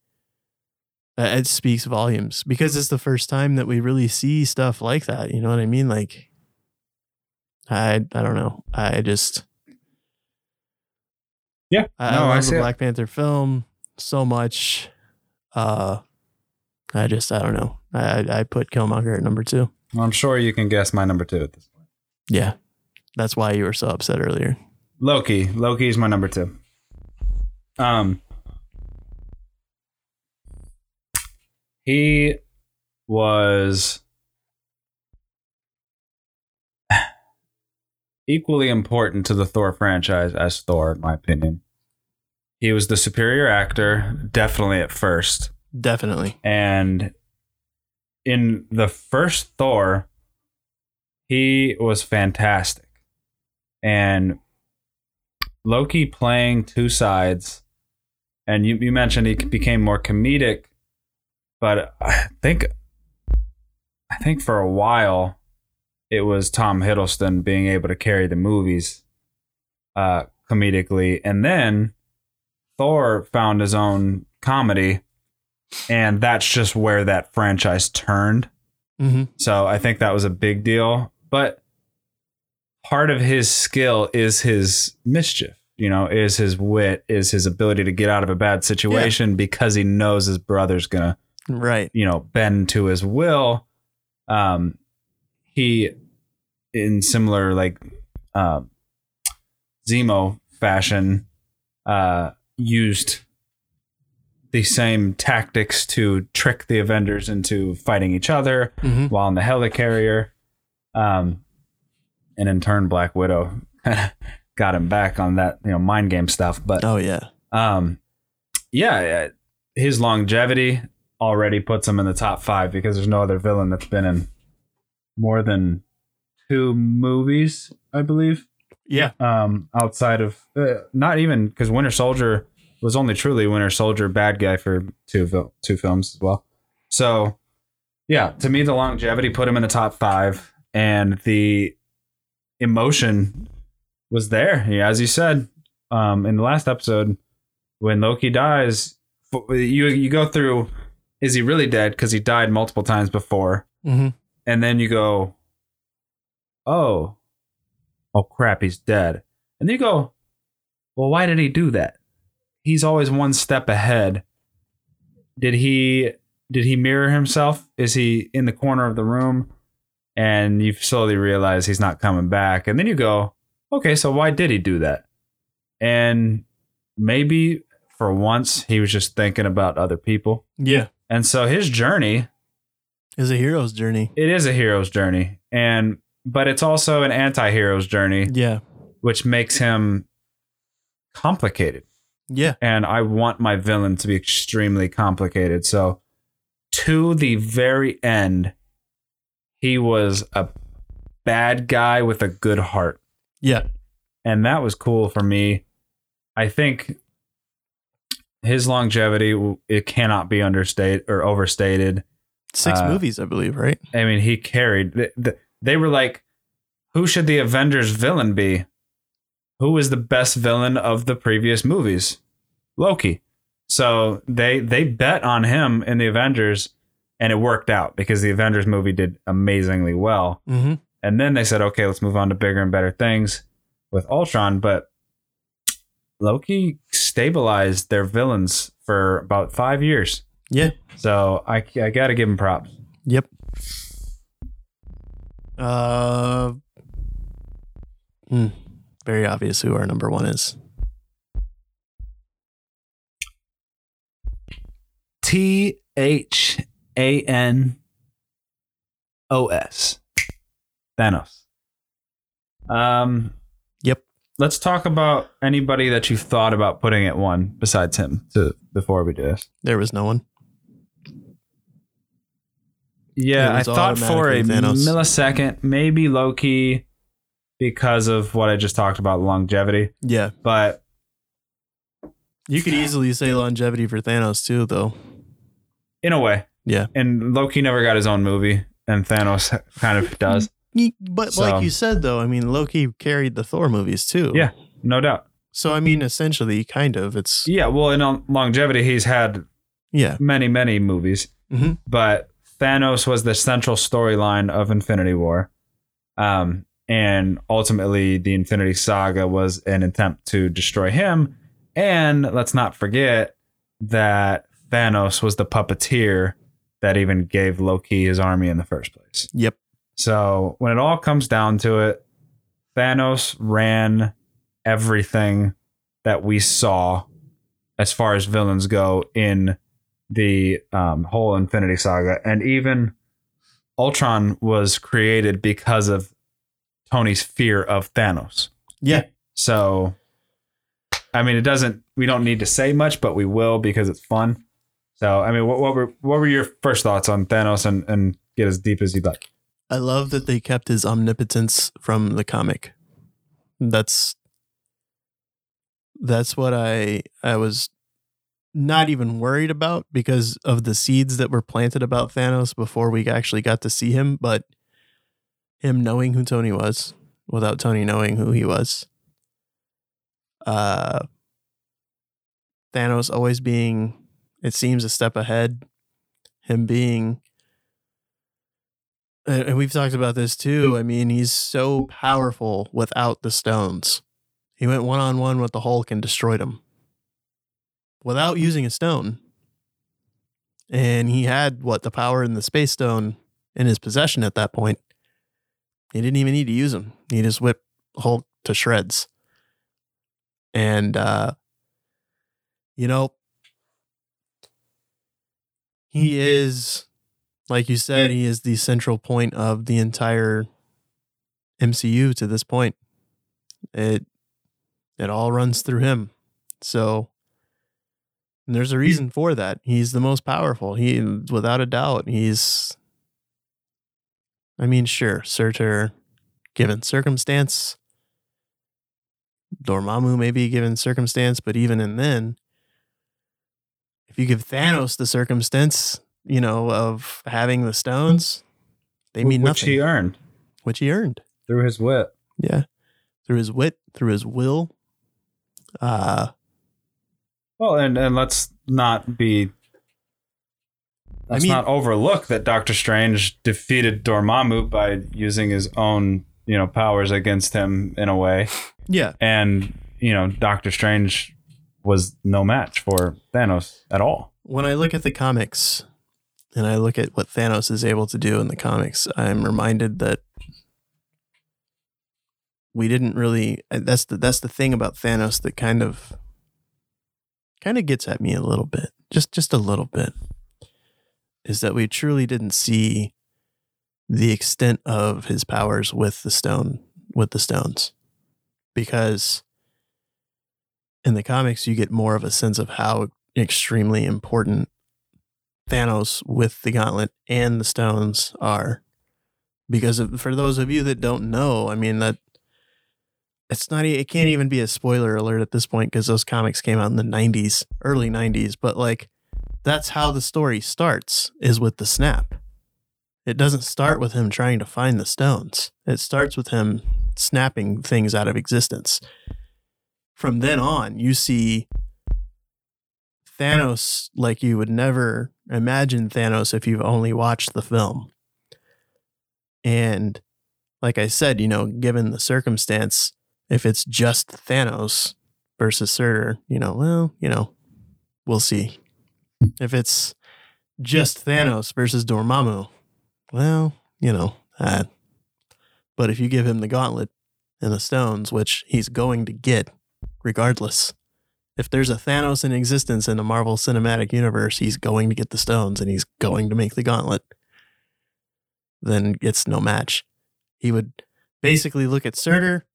[SPEAKER 2] that it speaks volumes because it's the first time that we really see stuff like that. You know what I mean? Like, I I don't know. I just
[SPEAKER 1] Yeah.
[SPEAKER 2] I,
[SPEAKER 1] No,
[SPEAKER 2] I
[SPEAKER 1] I
[SPEAKER 2] love
[SPEAKER 1] see
[SPEAKER 2] the
[SPEAKER 1] it.
[SPEAKER 2] Black Panther film so much. Uh, I just I don't know. I I- I put Killmonger at number two.
[SPEAKER 1] I'm sure you can guess my number two at this point.
[SPEAKER 2] Yeah, that's why you were so upset earlier.
[SPEAKER 1] Loki. Loki is my number two. Um, he was equally important to the Thor franchise as Thor, in my opinion. He was the superior actor, definitely at first.
[SPEAKER 2] Definitely.
[SPEAKER 1] And in the first Thor, he was fantastic. And Loki playing two sides, and you, you mentioned he became more comedic, but I think I think for a while it was Tom Hiddleston being able to carry the movies uh, comedically, and then Thor found his own comedy, and that's just where that franchise turned.
[SPEAKER 2] Mm-hmm.
[SPEAKER 1] So I think that was a big deal. But part of his skill is his mischief, you know, is his wit, is his ability to get out of a bad situation because he knows his brother's gonna,
[SPEAKER 2] Right.
[SPEAKER 1] you know, bend to his will. Um, he, in similar like uh, Zemo fashion, uh, used the same tactics to trick the Avengers into fighting each other
[SPEAKER 2] Mm-hmm.
[SPEAKER 1] while in the helicarrier. Um, and in turn, Black Widow got him back on that, you know, mind game stuff. But
[SPEAKER 2] Oh yeah.
[SPEAKER 1] um, yeah, his longevity already puts him in the top five because there's no other villain that's been in more than two movies, I believe.
[SPEAKER 2] Yeah.
[SPEAKER 1] Um, outside of uh, not even because Winter Soldier was only truly Winter Soldier bad guy for two two films as well. So, yeah, to me, the longevity put him in the top five, and the emotion was there. Yeah, as you said um, in the last episode, when Loki dies, you you go through. Is he really dead? Because he died multiple times before,
[SPEAKER 2] Mm-hmm.
[SPEAKER 1] and then you go, oh, oh crap, he's dead. And then you go, well, why did he do that? He's always one step ahead. Did he did he mirror himself? Is he in the corner of the room and you slowly realize he's not coming back. And then you go, okay, so why did he do that? And maybe for once he was just thinking about other people.
[SPEAKER 2] Yeah.
[SPEAKER 1] And so his journey,
[SPEAKER 2] Is a hero's journey.
[SPEAKER 1] it is a hero's journey. And but it's also an anti-hero's journey,
[SPEAKER 2] Yeah.
[SPEAKER 1] which makes him complicated.
[SPEAKER 2] Yeah.
[SPEAKER 1] and I want my villain to be extremely complicated. So, to the very end, he was a bad guy with a good heart,
[SPEAKER 2] Yeah.
[SPEAKER 1] and that was cool for me. I think his longevity it cannot be understated or overstated.
[SPEAKER 2] Six
[SPEAKER 1] Uh,
[SPEAKER 2] movies, I believe, right?
[SPEAKER 1] I mean, he carried. th- th- They were like, "Who should the Avengers villain be? Who is the best villain of the previous movies? Loki." So they they bet on him in the Avengers, and it worked out because the Avengers movie did amazingly well.
[SPEAKER 2] Mm-hmm.
[SPEAKER 1] And then they said, "Okay, let's move on to bigger and better things with Ultron." But Loki stabilized their villains for about five years.
[SPEAKER 2] Yeah.
[SPEAKER 1] So I I got to give him props.
[SPEAKER 2] Yep. Uh, hmm, very obvious who our number one is.
[SPEAKER 1] T H A N O S. Thanos. Um
[SPEAKER 2] Yep.
[SPEAKER 1] let's talk about anybody that you thought about putting at one besides him to before we do this.
[SPEAKER 2] There was no one.
[SPEAKER 1] Yeah, I thought for a
[SPEAKER 2] Thanos.
[SPEAKER 1] millisecond, maybe Loki because of what I just talked about longevity.
[SPEAKER 2] Yeah.
[SPEAKER 1] But
[SPEAKER 2] You could easily say longevity for Thanos too, though.
[SPEAKER 1] in a way.
[SPEAKER 2] Yeah.
[SPEAKER 1] And Loki never got his own movie, and Thanos kind of does.
[SPEAKER 2] But
[SPEAKER 1] So-
[SPEAKER 2] like you said, though, I mean, Loki carried the Thor movies too.
[SPEAKER 1] Yeah. No doubt.
[SPEAKER 2] So I mean, essentially, kind of. It's
[SPEAKER 1] Yeah, well, in longevity, he's had
[SPEAKER 2] yeah.
[SPEAKER 1] many, many movies,
[SPEAKER 2] Mhm.
[SPEAKER 1] but Thanos was the central storyline of Infinity War. Um, and ultimately, the Infinity Saga was an attempt to destroy him. And let's not forget that Thanos was the puppeteer that even gave Loki his army in the first place.
[SPEAKER 2] Yep.
[SPEAKER 1] So when it all comes down to it, Thanos ran everything that we saw as far as villains go in the um, whole Infinity Saga, and even Ultron was created because of Tony's fear of Thanos.
[SPEAKER 2] Yeah.
[SPEAKER 1] So, I mean, it doesn't. We don't need to say much, but we will because it's fun. So, I mean, what, what were what were your first thoughts on Thanos, and and get as deep as you'd like.
[SPEAKER 2] I love that they kept his omnipotence from the comic. That's that's what I I was not even worried about because of the seeds that were planted about Thanos before we actually got to see him, but him knowing who Tony was without Tony knowing who he was. Uh Thanos always being it seems a step ahead, him being and we've talked about this too. I mean, he's so powerful without the stones. He went one on one with the Hulk and destroyed him without using a stone. And he had what the power in the space stone in his possession at that point. He didn't even need to use them. He just whipped Hulk to shreds. And uh you know he is like you said, he is the central point of the entire MCU to this point. It it all runs through him. So there's a reason for that. He's the most powerful. He without a doubt, he's I mean, sure, Surtur given circumstance. Dormammu maybe given circumstance, but even in then, if you give Thanos the circumstance, you know, of having the stones, they mean
[SPEAKER 1] which
[SPEAKER 2] nothing.
[SPEAKER 1] Which he earned
[SPEAKER 2] which he earned.
[SPEAKER 1] through his wit.
[SPEAKER 2] Yeah. Through his wit, through his will. Uh
[SPEAKER 1] Well, and and let's not be. Let's
[SPEAKER 2] mean-
[SPEAKER 1] not overlook that Doctor Strange defeated Dormammu by using his own, you know, powers against him in a way,
[SPEAKER 2] yeah.
[SPEAKER 1] and you know, Doctor Strange was no match for Thanos at all.
[SPEAKER 2] When I look at the comics, and I look at what Thanos is able to do in the comics, I'm reminded that we didn't really uh, that's the that's the thing about Thanos that kind of kind of gets at me a little bit. Just just a little bit. Is that we truly didn't see the extent of his powers with the stone with the stones. Because in the comics you get more of a sense of how extremely important Thanos with the gauntlet and the stones are. Because for those of you that don't know, I mean that it's not it can't even be a spoiler alert at this point because those comics came out in the 90s, early 90s, but like that's how the story starts is with the snap. It doesn't start with him trying to find the stones. It starts with him snapping things out of existence. From then on, you see Thanos like you would never imagine Thanos if you've only watched the film. And like I said, you know, given the circumstance, if it's just Thanos versus Surtur, you know, well, you know, we'll see. If it's just Thanos versus Dormammu, well, you know, uh, but if you give him the gauntlet and the stones, which he's going to get regardless, if there's a Thanos in existence in the Marvel Cinematic Universe, he's going to get the stones and he's going to make the gauntlet. Then it's no match. He would basically look at Surtur,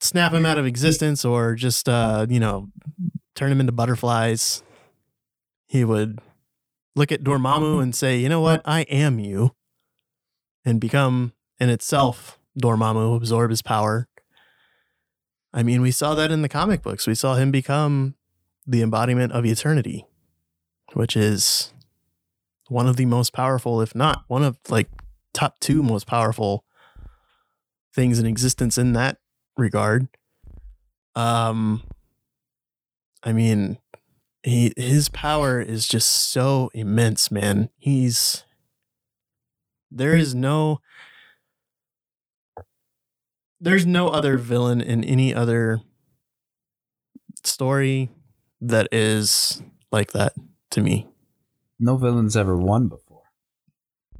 [SPEAKER 2] snap him out of existence, or just uh, you know, turn him into butterflies. He would look at Dormammu and say, "You know what? I am you," and become in itself Dormammu, absorb his power, I mean, we saw that in the comic books. We saw him become the embodiment of eternity, which is one of the most powerful, if not one of like top two most powerful things in existence in that regard. Um, I mean, he his power is just so immense, man. He's there is no there's no other villain in any other story that is like that to me.
[SPEAKER 1] No villain's ever won before.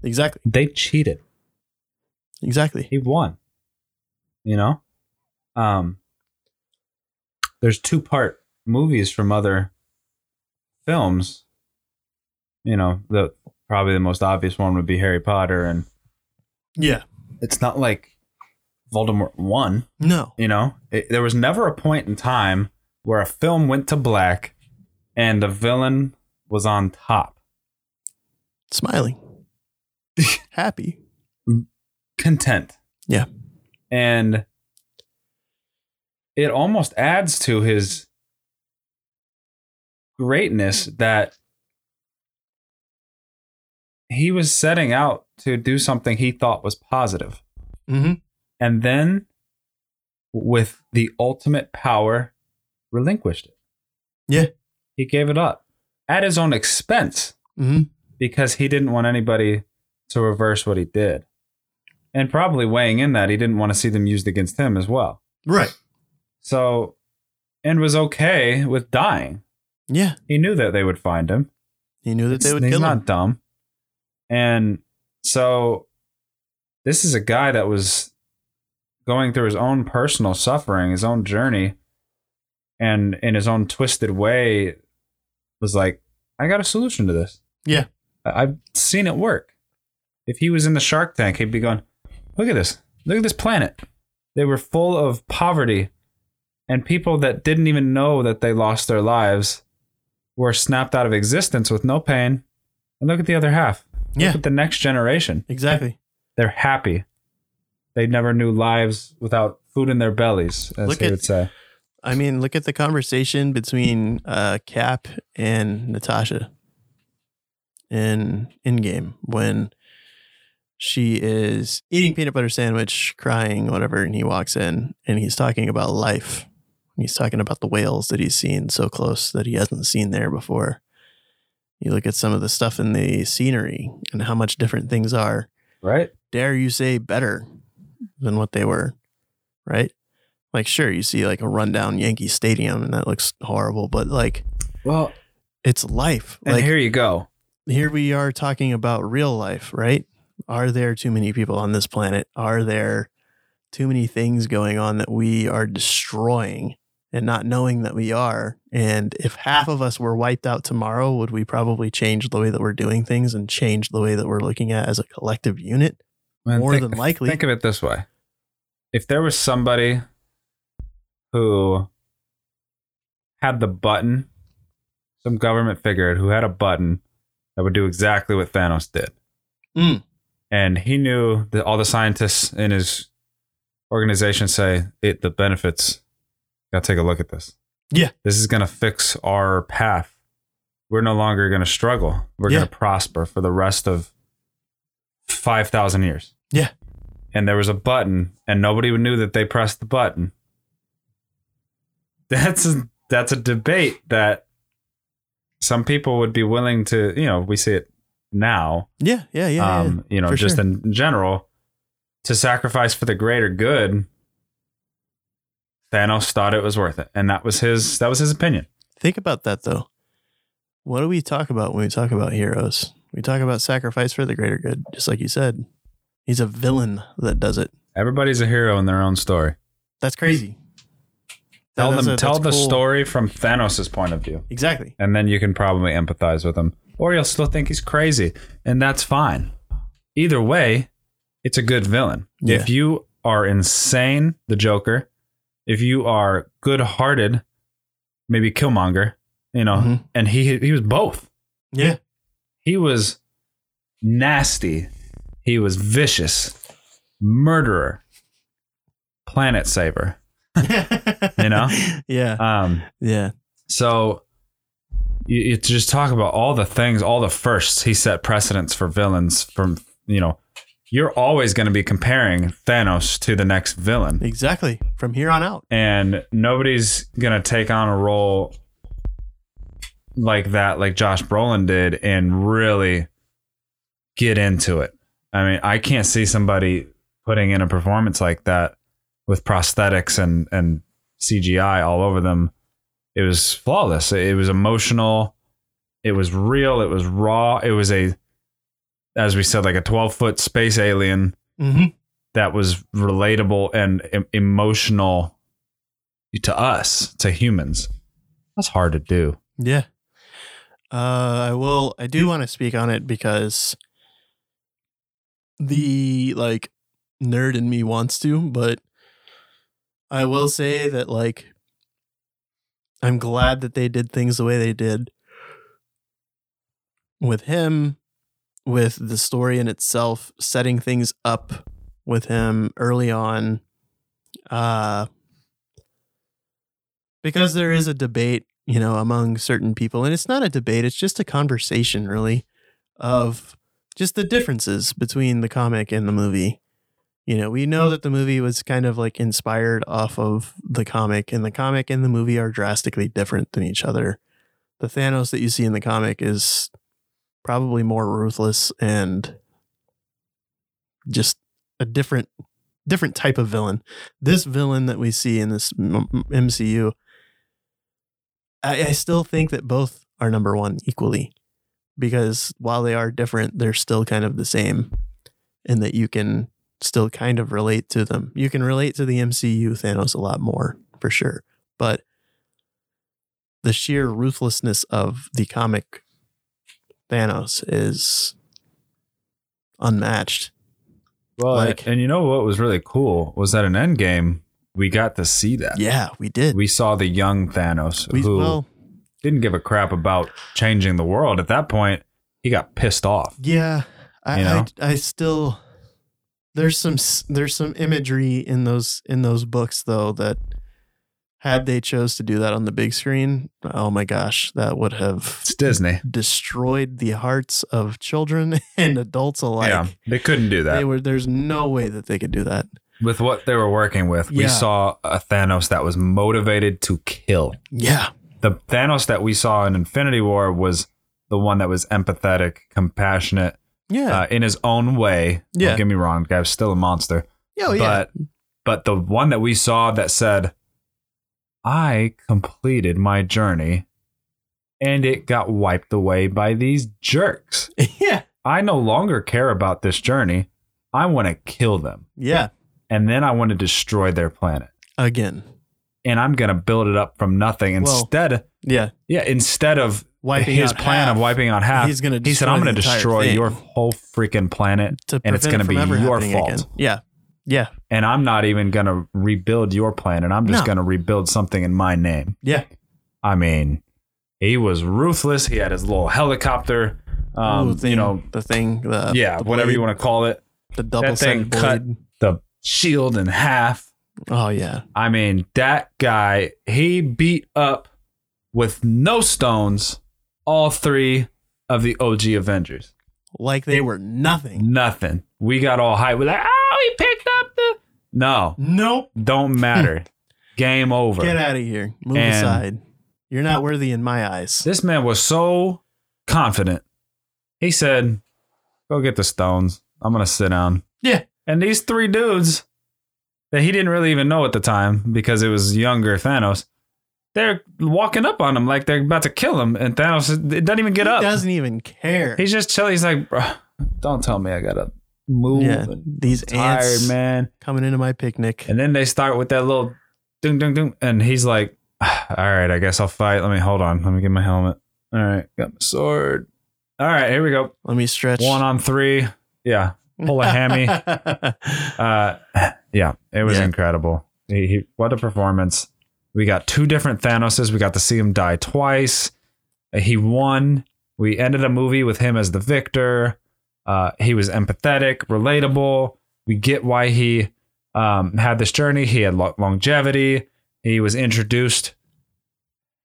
[SPEAKER 2] Exactly.
[SPEAKER 1] They cheated.
[SPEAKER 2] Exactly.
[SPEAKER 1] He won. You know? Um there's two part movies from other films. You know, the probably the most obvious one would be Harry Potter and
[SPEAKER 2] Yeah.
[SPEAKER 1] it's not like Voldemort won.
[SPEAKER 2] No.
[SPEAKER 1] You know, it, there was never a point in time where a film went to black and the villain was on top.
[SPEAKER 2] Smiling. Happy.
[SPEAKER 1] Content.
[SPEAKER 2] Yeah.
[SPEAKER 1] And it almost adds to his greatness that he was setting out to do something he thought was positive.
[SPEAKER 2] Mm-hmm.
[SPEAKER 1] And then with the ultimate power relinquished it
[SPEAKER 2] Yeah.
[SPEAKER 1] he gave it up at his own expense
[SPEAKER 2] Mm-hmm.
[SPEAKER 1] because he didn't want anybody to reverse what he did and probably weighing in that he didn't want to see them used against him as well
[SPEAKER 2] Right.
[SPEAKER 1] so and was okay with dying
[SPEAKER 2] Yeah.
[SPEAKER 1] he knew that they would find him
[SPEAKER 2] He knew that they would
[SPEAKER 1] he's
[SPEAKER 2] kill
[SPEAKER 1] not
[SPEAKER 2] him.
[SPEAKER 1] dumb and so this is a guy that was going through his own personal suffering his own journey and in his own twisted way was like i got a solution to this.
[SPEAKER 2] Yeah.
[SPEAKER 1] I've seen it work. If he was in the shark tank he'd be going look at this. Look at this planet. They were full of poverty and people that didn't even know that they lost their lives were snapped out of existence with no pain. And look at the other half.
[SPEAKER 2] Yeah.
[SPEAKER 1] look at the next generation.
[SPEAKER 2] Exactly.
[SPEAKER 1] they're happy they never knew lives without food in their bellies as
[SPEAKER 2] Look
[SPEAKER 1] they
[SPEAKER 2] at-
[SPEAKER 1] would say
[SPEAKER 2] I mean, look at the conversation between uh, Cap and Natasha in Endgame when she is eating peanut butter sandwich, crying, whatever, and he walks in and he's talking about life. He's talking about the whales that he's seen so close that he hasn't seen there before. You look at some of the stuff in the scenery and how much different things are.
[SPEAKER 1] right
[SPEAKER 2] Dare you say better than what they were, right? Like, sure, you see like a rundown Yankee Stadium and that looks horrible, but like
[SPEAKER 1] well
[SPEAKER 2] it's life.
[SPEAKER 1] and
[SPEAKER 2] like,
[SPEAKER 1] here you go
[SPEAKER 2] here we are talking about real life, right? Are there too many people on this planet? Are there too many things going on that we are destroying and not knowing that we are? And if half of us were wiped out tomorrow, would we probably change the way that we're doing things and change the way that we're looking at as a collective unit?
[SPEAKER 1] Man,
[SPEAKER 2] More
[SPEAKER 1] think-
[SPEAKER 2] than likely.
[SPEAKER 1] Think of it this way: if there was somebody who had the button, some government figure who had a button that would do exactly what Thanos did,
[SPEAKER 2] Mm.
[SPEAKER 1] and he knew that all the scientists in his organization say it the benefits. Got to take a look at this.
[SPEAKER 2] Yeah.
[SPEAKER 1] this is going to fix our path. We're no longer going to struggle. We're
[SPEAKER 2] Yeah.
[SPEAKER 1] going to prosper for the rest of five thousand years
[SPEAKER 2] Yeah.
[SPEAKER 1] and there was a button and nobody knew that they pressed the button that's a, that's a debate that some people would be willing to you know we see it now
[SPEAKER 2] Yeah, yeah, yeah. yeah.
[SPEAKER 1] um you know
[SPEAKER 2] for
[SPEAKER 1] just
[SPEAKER 2] sure.
[SPEAKER 1] in general to sacrifice for the greater good Thanos thought it was worth it and that was his that was his opinion
[SPEAKER 2] Think about that though. What do we talk about when we talk about heroes? We talk about sacrifice for the greater good, just like you said. He's a villain that does it.
[SPEAKER 1] everybody's a hero in their own story
[SPEAKER 2] That's crazy.
[SPEAKER 1] tell
[SPEAKER 2] That-
[SPEAKER 1] them
[SPEAKER 2] a-
[SPEAKER 1] tell the
[SPEAKER 2] cool.
[SPEAKER 1] story from Thanos' point of view
[SPEAKER 2] Exactly.
[SPEAKER 1] and then you can probably empathize with him or you'll still think he's crazy and that's fine either way it's a good villain
[SPEAKER 2] Yeah.
[SPEAKER 1] if you are insane the joker if you are good-hearted maybe killmonger you know
[SPEAKER 2] Mhm.
[SPEAKER 1] and he he was both
[SPEAKER 2] Yeah.
[SPEAKER 1] he was nasty he was vicious murderer planet saver You know?
[SPEAKER 2] Yeah.
[SPEAKER 1] um
[SPEAKER 2] Yeah.
[SPEAKER 1] So you, you just talk about all the things, all the firsts. He set precedents for villains. From you know, you're always going to be comparing Thanos to the next villain,
[SPEAKER 2] Exactly. From here on out.
[SPEAKER 1] and nobody's going to take on a role like that, like Josh Brolin did, and really get into it. I mean, I can't see somebody putting in a performance like that with prosthetics and and CGI all over them. It was flawless. It was emotional. It was real. It was raw. It was a, as we said, like a 12 foot space alien
[SPEAKER 2] Mm-hmm.
[SPEAKER 1] that was relatable and em- emotional to us, to humans. That's hard to do.
[SPEAKER 2] Yeah. Uh, I will. I do want to speak on it because the like nerd in me wants to, but I will say that like I'm glad that they did things the way they did with him, with the story in itself, setting things up with him early on. Uh, because there is a debate you know, among certain people. And it's not a debate, it's just a conversation, really, of just the differences between the comic and the movie. You know, we know hmm. that the movie was kind of like inspired off of the comic, and the comic and the movie are drastically different than each other. The Thanos that you see in the comic is probably more ruthless and just a different different type of villain. This villain that we see in this MCU I, I still think that both are number one equally because while they are different, they're still kind of the same in that you can still kind of relate to them. You can relate to the MCU Thanos a lot more for sure, but the sheer ruthlessness of the comic Thanos is unmatched.
[SPEAKER 1] Well,
[SPEAKER 2] Like-
[SPEAKER 1] and you know what was really cool was that in Endgame we got to see that.
[SPEAKER 2] Yeah, we did.
[SPEAKER 1] We saw the young Thanos
[SPEAKER 2] We,
[SPEAKER 1] who
[SPEAKER 2] well,
[SPEAKER 1] didn't give a crap about changing the world. At that point, he got pissed off.
[SPEAKER 2] Yeah, I,
[SPEAKER 1] You know?
[SPEAKER 2] I I still there's some there's some imagery in those in those books though that had they chose to do that on the big screen, oh my gosh, that would have
[SPEAKER 1] It's Disney.
[SPEAKER 2] destroyed the hearts of children and adults alike.
[SPEAKER 1] yeah, they couldn't do that.
[SPEAKER 2] They were there's no way that they could do that.
[SPEAKER 1] With what they were working with, we saw a Thanos that was motivated to kill.
[SPEAKER 2] Yeah.
[SPEAKER 1] The Thanos that we saw in Infinity War was the one that was empathetic, compassionate,
[SPEAKER 2] Yeah.
[SPEAKER 1] uh, in his own way.
[SPEAKER 2] Yeah.
[SPEAKER 1] Don't get me wrong, the guy was still a monster.
[SPEAKER 2] oh yeah.
[SPEAKER 1] But but the one that we saw that said, I completed my journey and it got wiped away by these jerks.
[SPEAKER 2] yeah.
[SPEAKER 1] I no longer care about this journey. I want to kill them.
[SPEAKER 2] Yeah.
[SPEAKER 1] And then I want to destroy their planet.
[SPEAKER 2] Again.
[SPEAKER 1] And I'm going to build it up from nothing
[SPEAKER 2] Well,
[SPEAKER 1] instead.
[SPEAKER 2] Yeah.
[SPEAKER 1] yeah, instead of
[SPEAKER 2] Wiping
[SPEAKER 1] his plan
[SPEAKER 2] half.
[SPEAKER 1] of wiping out half.
[SPEAKER 2] He's gonna
[SPEAKER 1] he said, I'm going to destroy
[SPEAKER 2] thing."
[SPEAKER 1] your whole freaking planet.
[SPEAKER 2] To
[SPEAKER 1] And it's gonna
[SPEAKER 2] it
[SPEAKER 1] be your fault.
[SPEAKER 2] again. Yeah. Yeah.
[SPEAKER 1] And I'm not even going to rebuild your planet. I'm just
[SPEAKER 2] No.
[SPEAKER 1] going to rebuild something in my name.
[SPEAKER 2] Yeah.
[SPEAKER 1] I mean, he was ruthless. He had his little helicopter. Um,
[SPEAKER 2] Ooh, thing,
[SPEAKER 1] you know,
[SPEAKER 2] the thing. The
[SPEAKER 1] yeah,
[SPEAKER 2] the
[SPEAKER 1] whatever you want to call it.
[SPEAKER 2] The double
[SPEAKER 1] that thing cut- The shield in half.
[SPEAKER 2] Oh yeah.
[SPEAKER 1] I mean, that guy, he beat up with no stones all three of the OG Avengers.
[SPEAKER 2] Like they were nothing.
[SPEAKER 1] Nothing. We got all hyped. We're like, oh, he picked up the. No,
[SPEAKER 2] Nope.
[SPEAKER 1] don't matter. Game over.
[SPEAKER 2] Get out of here. Move
[SPEAKER 1] And-
[SPEAKER 2] aside. You're not worthy in my eyes.
[SPEAKER 1] This man was so confident. He said, Go get the stones. I'm to sit down.
[SPEAKER 2] Yeah.
[SPEAKER 1] And these three dudes that he didn't really even know at the time because it was younger Thanos, they're walking up on him like they're about to kill him. And Thanos it doesn't even get
[SPEAKER 2] he
[SPEAKER 1] up.
[SPEAKER 2] doesn't even care.
[SPEAKER 1] He's just chilling. He's like, Bro, don't tell me I got to move.
[SPEAKER 2] yeah. These
[SPEAKER 1] tired,
[SPEAKER 2] ants
[SPEAKER 1] man.
[SPEAKER 2] coming into my picnic.
[SPEAKER 1] And then they start with that little ding, ding, ding. And he's like, ah, all right, I guess I'll fight. Let me hold on. Let me get my helmet. All right, got my sword. All right, here we go.
[SPEAKER 2] Let me stretch.
[SPEAKER 1] One on three. Yeah. Pull a hammy. Uh, yeah, it was
[SPEAKER 2] Yeah.
[SPEAKER 1] incredible. He, he, what a performance. We got two different Thanoses. We got to see him die twice. Uh, He won. We ended a movie with him as the victor. Uh, he was empathetic, relatable. We get why he um, had this journey. He had lo- longevity. He was introduced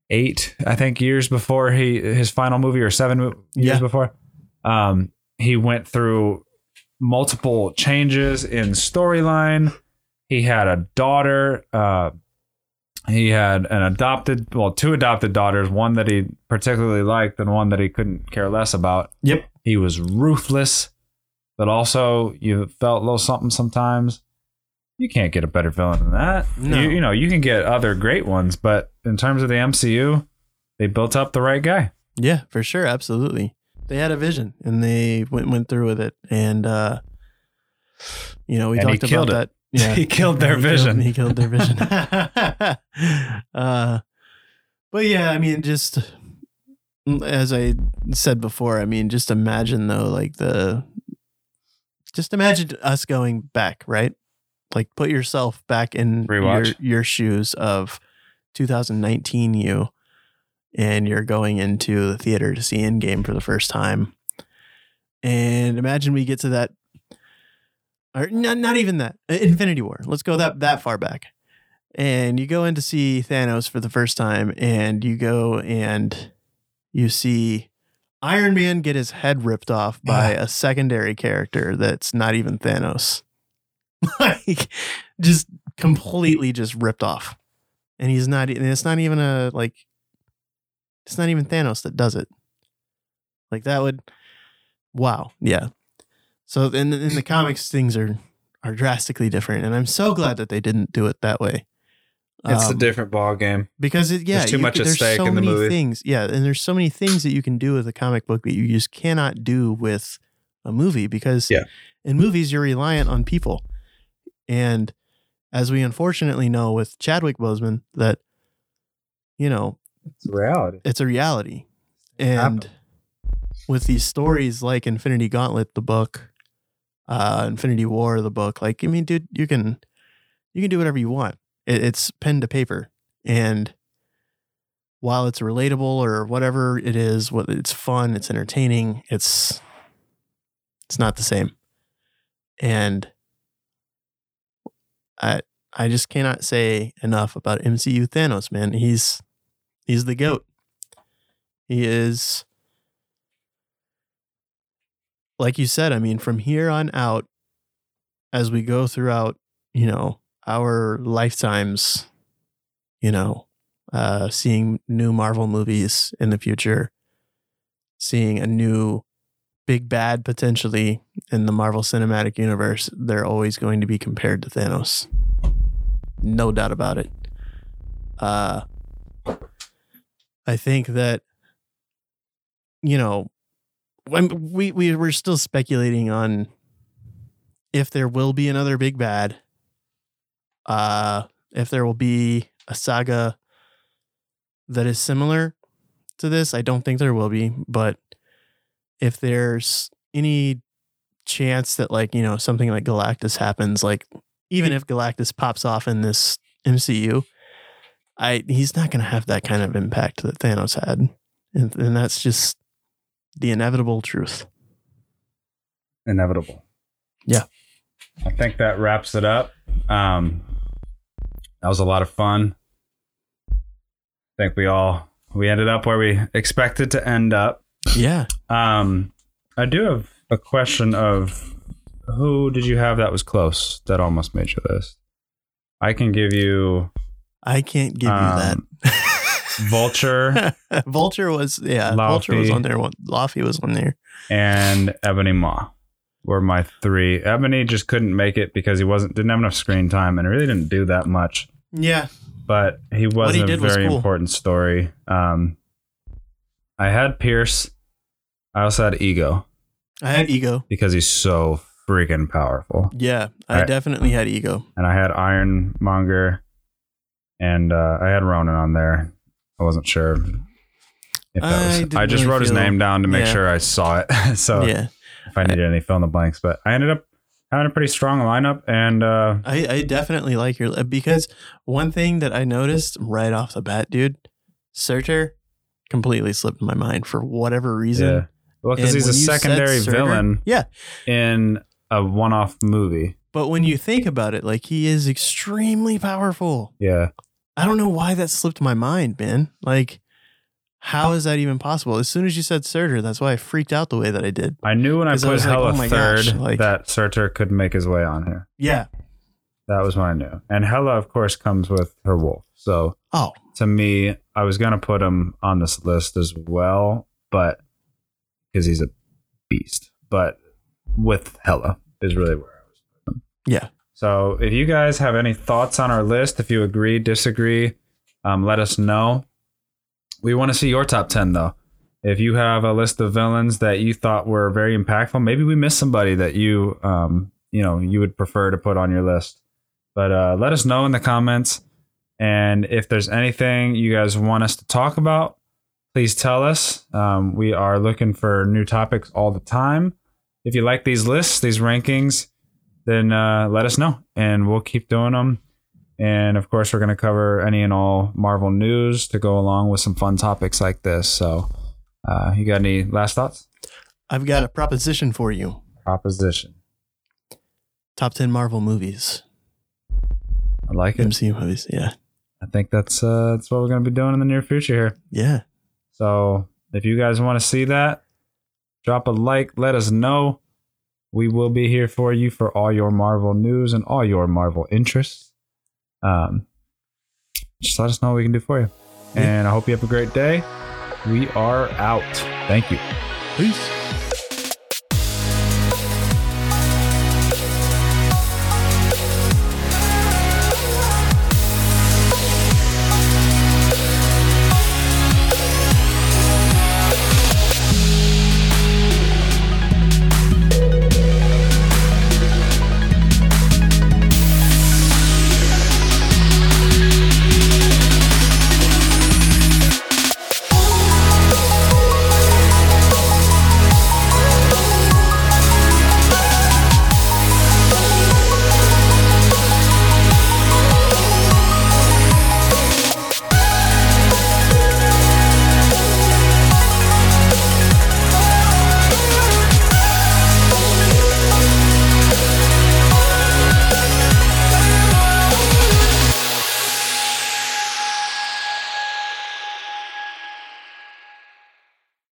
[SPEAKER 1] eight, I think, years before he his final movie, or seven years
[SPEAKER 2] Yeah.
[SPEAKER 1] before. Um, he went through multiple changes in storyline. He had a daughter. Uh, he had an adopted, well, two adopted daughters. One that he particularly liked, and one that he couldn't care less about.
[SPEAKER 2] Yep.
[SPEAKER 1] He was ruthless, but also you felt a little something sometimes. You can't get a better villain than that.
[SPEAKER 2] No.
[SPEAKER 1] You, you know, you can get other great ones, but in terms of the MCU, they built up the right guy.
[SPEAKER 2] Yeah, for sure, absolutely. They had a vision and they went went through with it, and uh, you know we
[SPEAKER 1] And
[SPEAKER 2] talked about
[SPEAKER 1] it.
[SPEAKER 2] that. Yeah,
[SPEAKER 1] He killed their
[SPEAKER 2] He
[SPEAKER 1] vision.
[SPEAKER 2] he killed their vision. uh, but yeah, I mean, just as I said before, I mean, just imagine though, like the, just imagine us going back, right? Like put yourself back in your, your shoes of 2019 you, and you're going into the theater to see Endgame for the first time. And imagine we get to that or not, not even that Uh, infinity war. Let's go that that far back. And you go in to see thanos for the first time and you go and you see iron man get his head ripped off by a secondary character that's not even thanos. Like just completely just ripped off. And he's not and it's not even a like it's not even thanos that does it like that would wow yeah so in in the comics, things are are drastically different, and I'm so glad that they didn't do it that way. It's um, a
[SPEAKER 1] different ball game.
[SPEAKER 2] because it, yeah,
[SPEAKER 1] There's too
[SPEAKER 2] you
[SPEAKER 1] much
[SPEAKER 2] could-
[SPEAKER 1] at
[SPEAKER 2] there's
[SPEAKER 1] stake
[SPEAKER 2] so
[SPEAKER 1] in the
[SPEAKER 2] many
[SPEAKER 1] movie.
[SPEAKER 2] things, yeah, and there's so many things that you can do with a comic book that you just cannot do with a movie because
[SPEAKER 1] Yeah.
[SPEAKER 2] in movies you're reliant on people, and as we unfortunately know with Chadwick Boseman, that you know
[SPEAKER 1] It's a reality.
[SPEAKER 2] it's a reality. And with these stories like Infinity Gauntlet, the book, uh, Infinity War, the book, like I mean, dude, you can you can do whatever you want. It, it's pen to paper, and while it's relatable or whatever it is, what it's fun, it's entertaining, it's it's not the same. And I I just cannot say enough about MCU Thanos, man. He's he's the goat. He is like you said, I mean, from here on out, as we go throughout, you know, our lifetimes, you know, uh, seeing new Marvel movies in the future, seeing a new big bad potentially in the Marvel Cinematic Universe, they're always going to be compared to Thanos. No doubt about it. Uh, I think that you know, when we we we're still speculating on if there will be another big bad. Uh, if there will be a saga that is similar to this, I don't think there will be. But if there's any chance that like you know something like Galactus happens, like even if Galactus pops off in this MCU, I he's not going to have that kind of impact that Thanos had, and, and that's just the inevitable truth.
[SPEAKER 1] Inevitable.
[SPEAKER 2] Yeah.
[SPEAKER 1] I think that wraps it up. Um, that was a lot of fun. I think we all we ended up where we expected to end up.
[SPEAKER 2] Yeah.
[SPEAKER 1] Um, I do have a question of who did you have that was close that almost made your list? I can give you
[SPEAKER 2] I can't give
[SPEAKER 1] Um,
[SPEAKER 2] you
[SPEAKER 1] Vulture
[SPEAKER 2] that. Vulture Vulture was yeah. Vulture was on there. One- Laufey was on there.
[SPEAKER 1] and Ebony Maw were my three. Ebony just couldn't make it because he wasn't didn't have enough screen time and really didn't do that much.
[SPEAKER 2] Yeah.
[SPEAKER 1] But he was
[SPEAKER 2] he
[SPEAKER 1] a
[SPEAKER 2] did was
[SPEAKER 1] very
[SPEAKER 2] cool.
[SPEAKER 1] important story. Um, I had Pierce. I also had Ego
[SPEAKER 2] I had ego.
[SPEAKER 1] because he's so freaking powerful.
[SPEAKER 2] Yeah, I
[SPEAKER 1] I-
[SPEAKER 2] definitely had ego.
[SPEAKER 1] and I had Ironmonger, and uh, I had Ronan on there. I wasn't sure if that
[SPEAKER 2] I
[SPEAKER 1] was. I just
[SPEAKER 2] really
[SPEAKER 1] wrote his
[SPEAKER 2] feel-
[SPEAKER 1] name down to make
[SPEAKER 2] yeah.
[SPEAKER 1] sure I saw it. so
[SPEAKER 2] yeah,
[SPEAKER 1] if I needed any fill in the blanks, but I ended up having a pretty strong lineup, and uh,
[SPEAKER 2] I, I definitely like your because one thing that I noticed right off the bat, dude, Surtur completely slipped my mind for whatever reason.
[SPEAKER 1] yeah, well, because he's a
[SPEAKER 2] when you said
[SPEAKER 1] secondary
[SPEAKER 2] Surtur-
[SPEAKER 1] villain
[SPEAKER 2] Yeah,
[SPEAKER 1] in a one-off movie.
[SPEAKER 2] but when you think about it, like he is extremely powerful.
[SPEAKER 1] Yeah,
[SPEAKER 2] I don't know why that slipped my mind, man. Like, how is that even possible? As soon as you said Surtur, that's why I freaked out the way that I did.
[SPEAKER 1] I knew when I put
[SPEAKER 2] was like,
[SPEAKER 1] Hela
[SPEAKER 2] oh
[SPEAKER 1] third
[SPEAKER 2] gosh, like-
[SPEAKER 1] that Surtur could make his way on here.
[SPEAKER 2] Yeah.
[SPEAKER 1] That was what I knew, and Hela, of course, comes with her wolf. So
[SPEAKER 2] Oh,
[SPEAKER 1] to me, I was gonna put him on this list as well, but because he's a beast. But with Hela is really where I was.
[SPEAKER 2] yeah.
[SPEAKER 1] So if you guys have any thoughts on our list, if you agree, disagree, um, let us know. We want to see your top ten though. If you have a list of villains that you thought were very impactful, maybe we missed somebody that you um, you know you would prefer to put on your list. But uh, let us know in the comments. And if there's anything you guys want us to talk about, please tell us. Um, we are looking for new topics all the time. If you like these lists, these rankings, then uh, let us know and we'll keep doing them. And of course, we're going to cover any and all Marvel news to go along with some fun topics like this. So, uh, you got any last thoughts?
[SPEAKER 2] I've got a proposition for you.
[SPEAKER 1] Proposition.
[SPEAKER 2] Top 10 Marvel movies,
[SPEAKER 1] I like it.
[SPEAKER 2] MCU movies. Yeah.
[SPEAKER 1] I think that's uh, that's what we're going to be doing in the near future here.
[SPEAKER 2] Yeah.
[SPEAKER 1] So if you guys want to see that, drop a like, let us know. We will be here for you for all your Marvel news and all your Marvel interests. Um, just let us know what we can do for you.
[SPEAKER 2] Yeah.
[SPEAKER 1] And I hope you have a great day. We are out. Thank you.
[SPEAKER 2] Peace.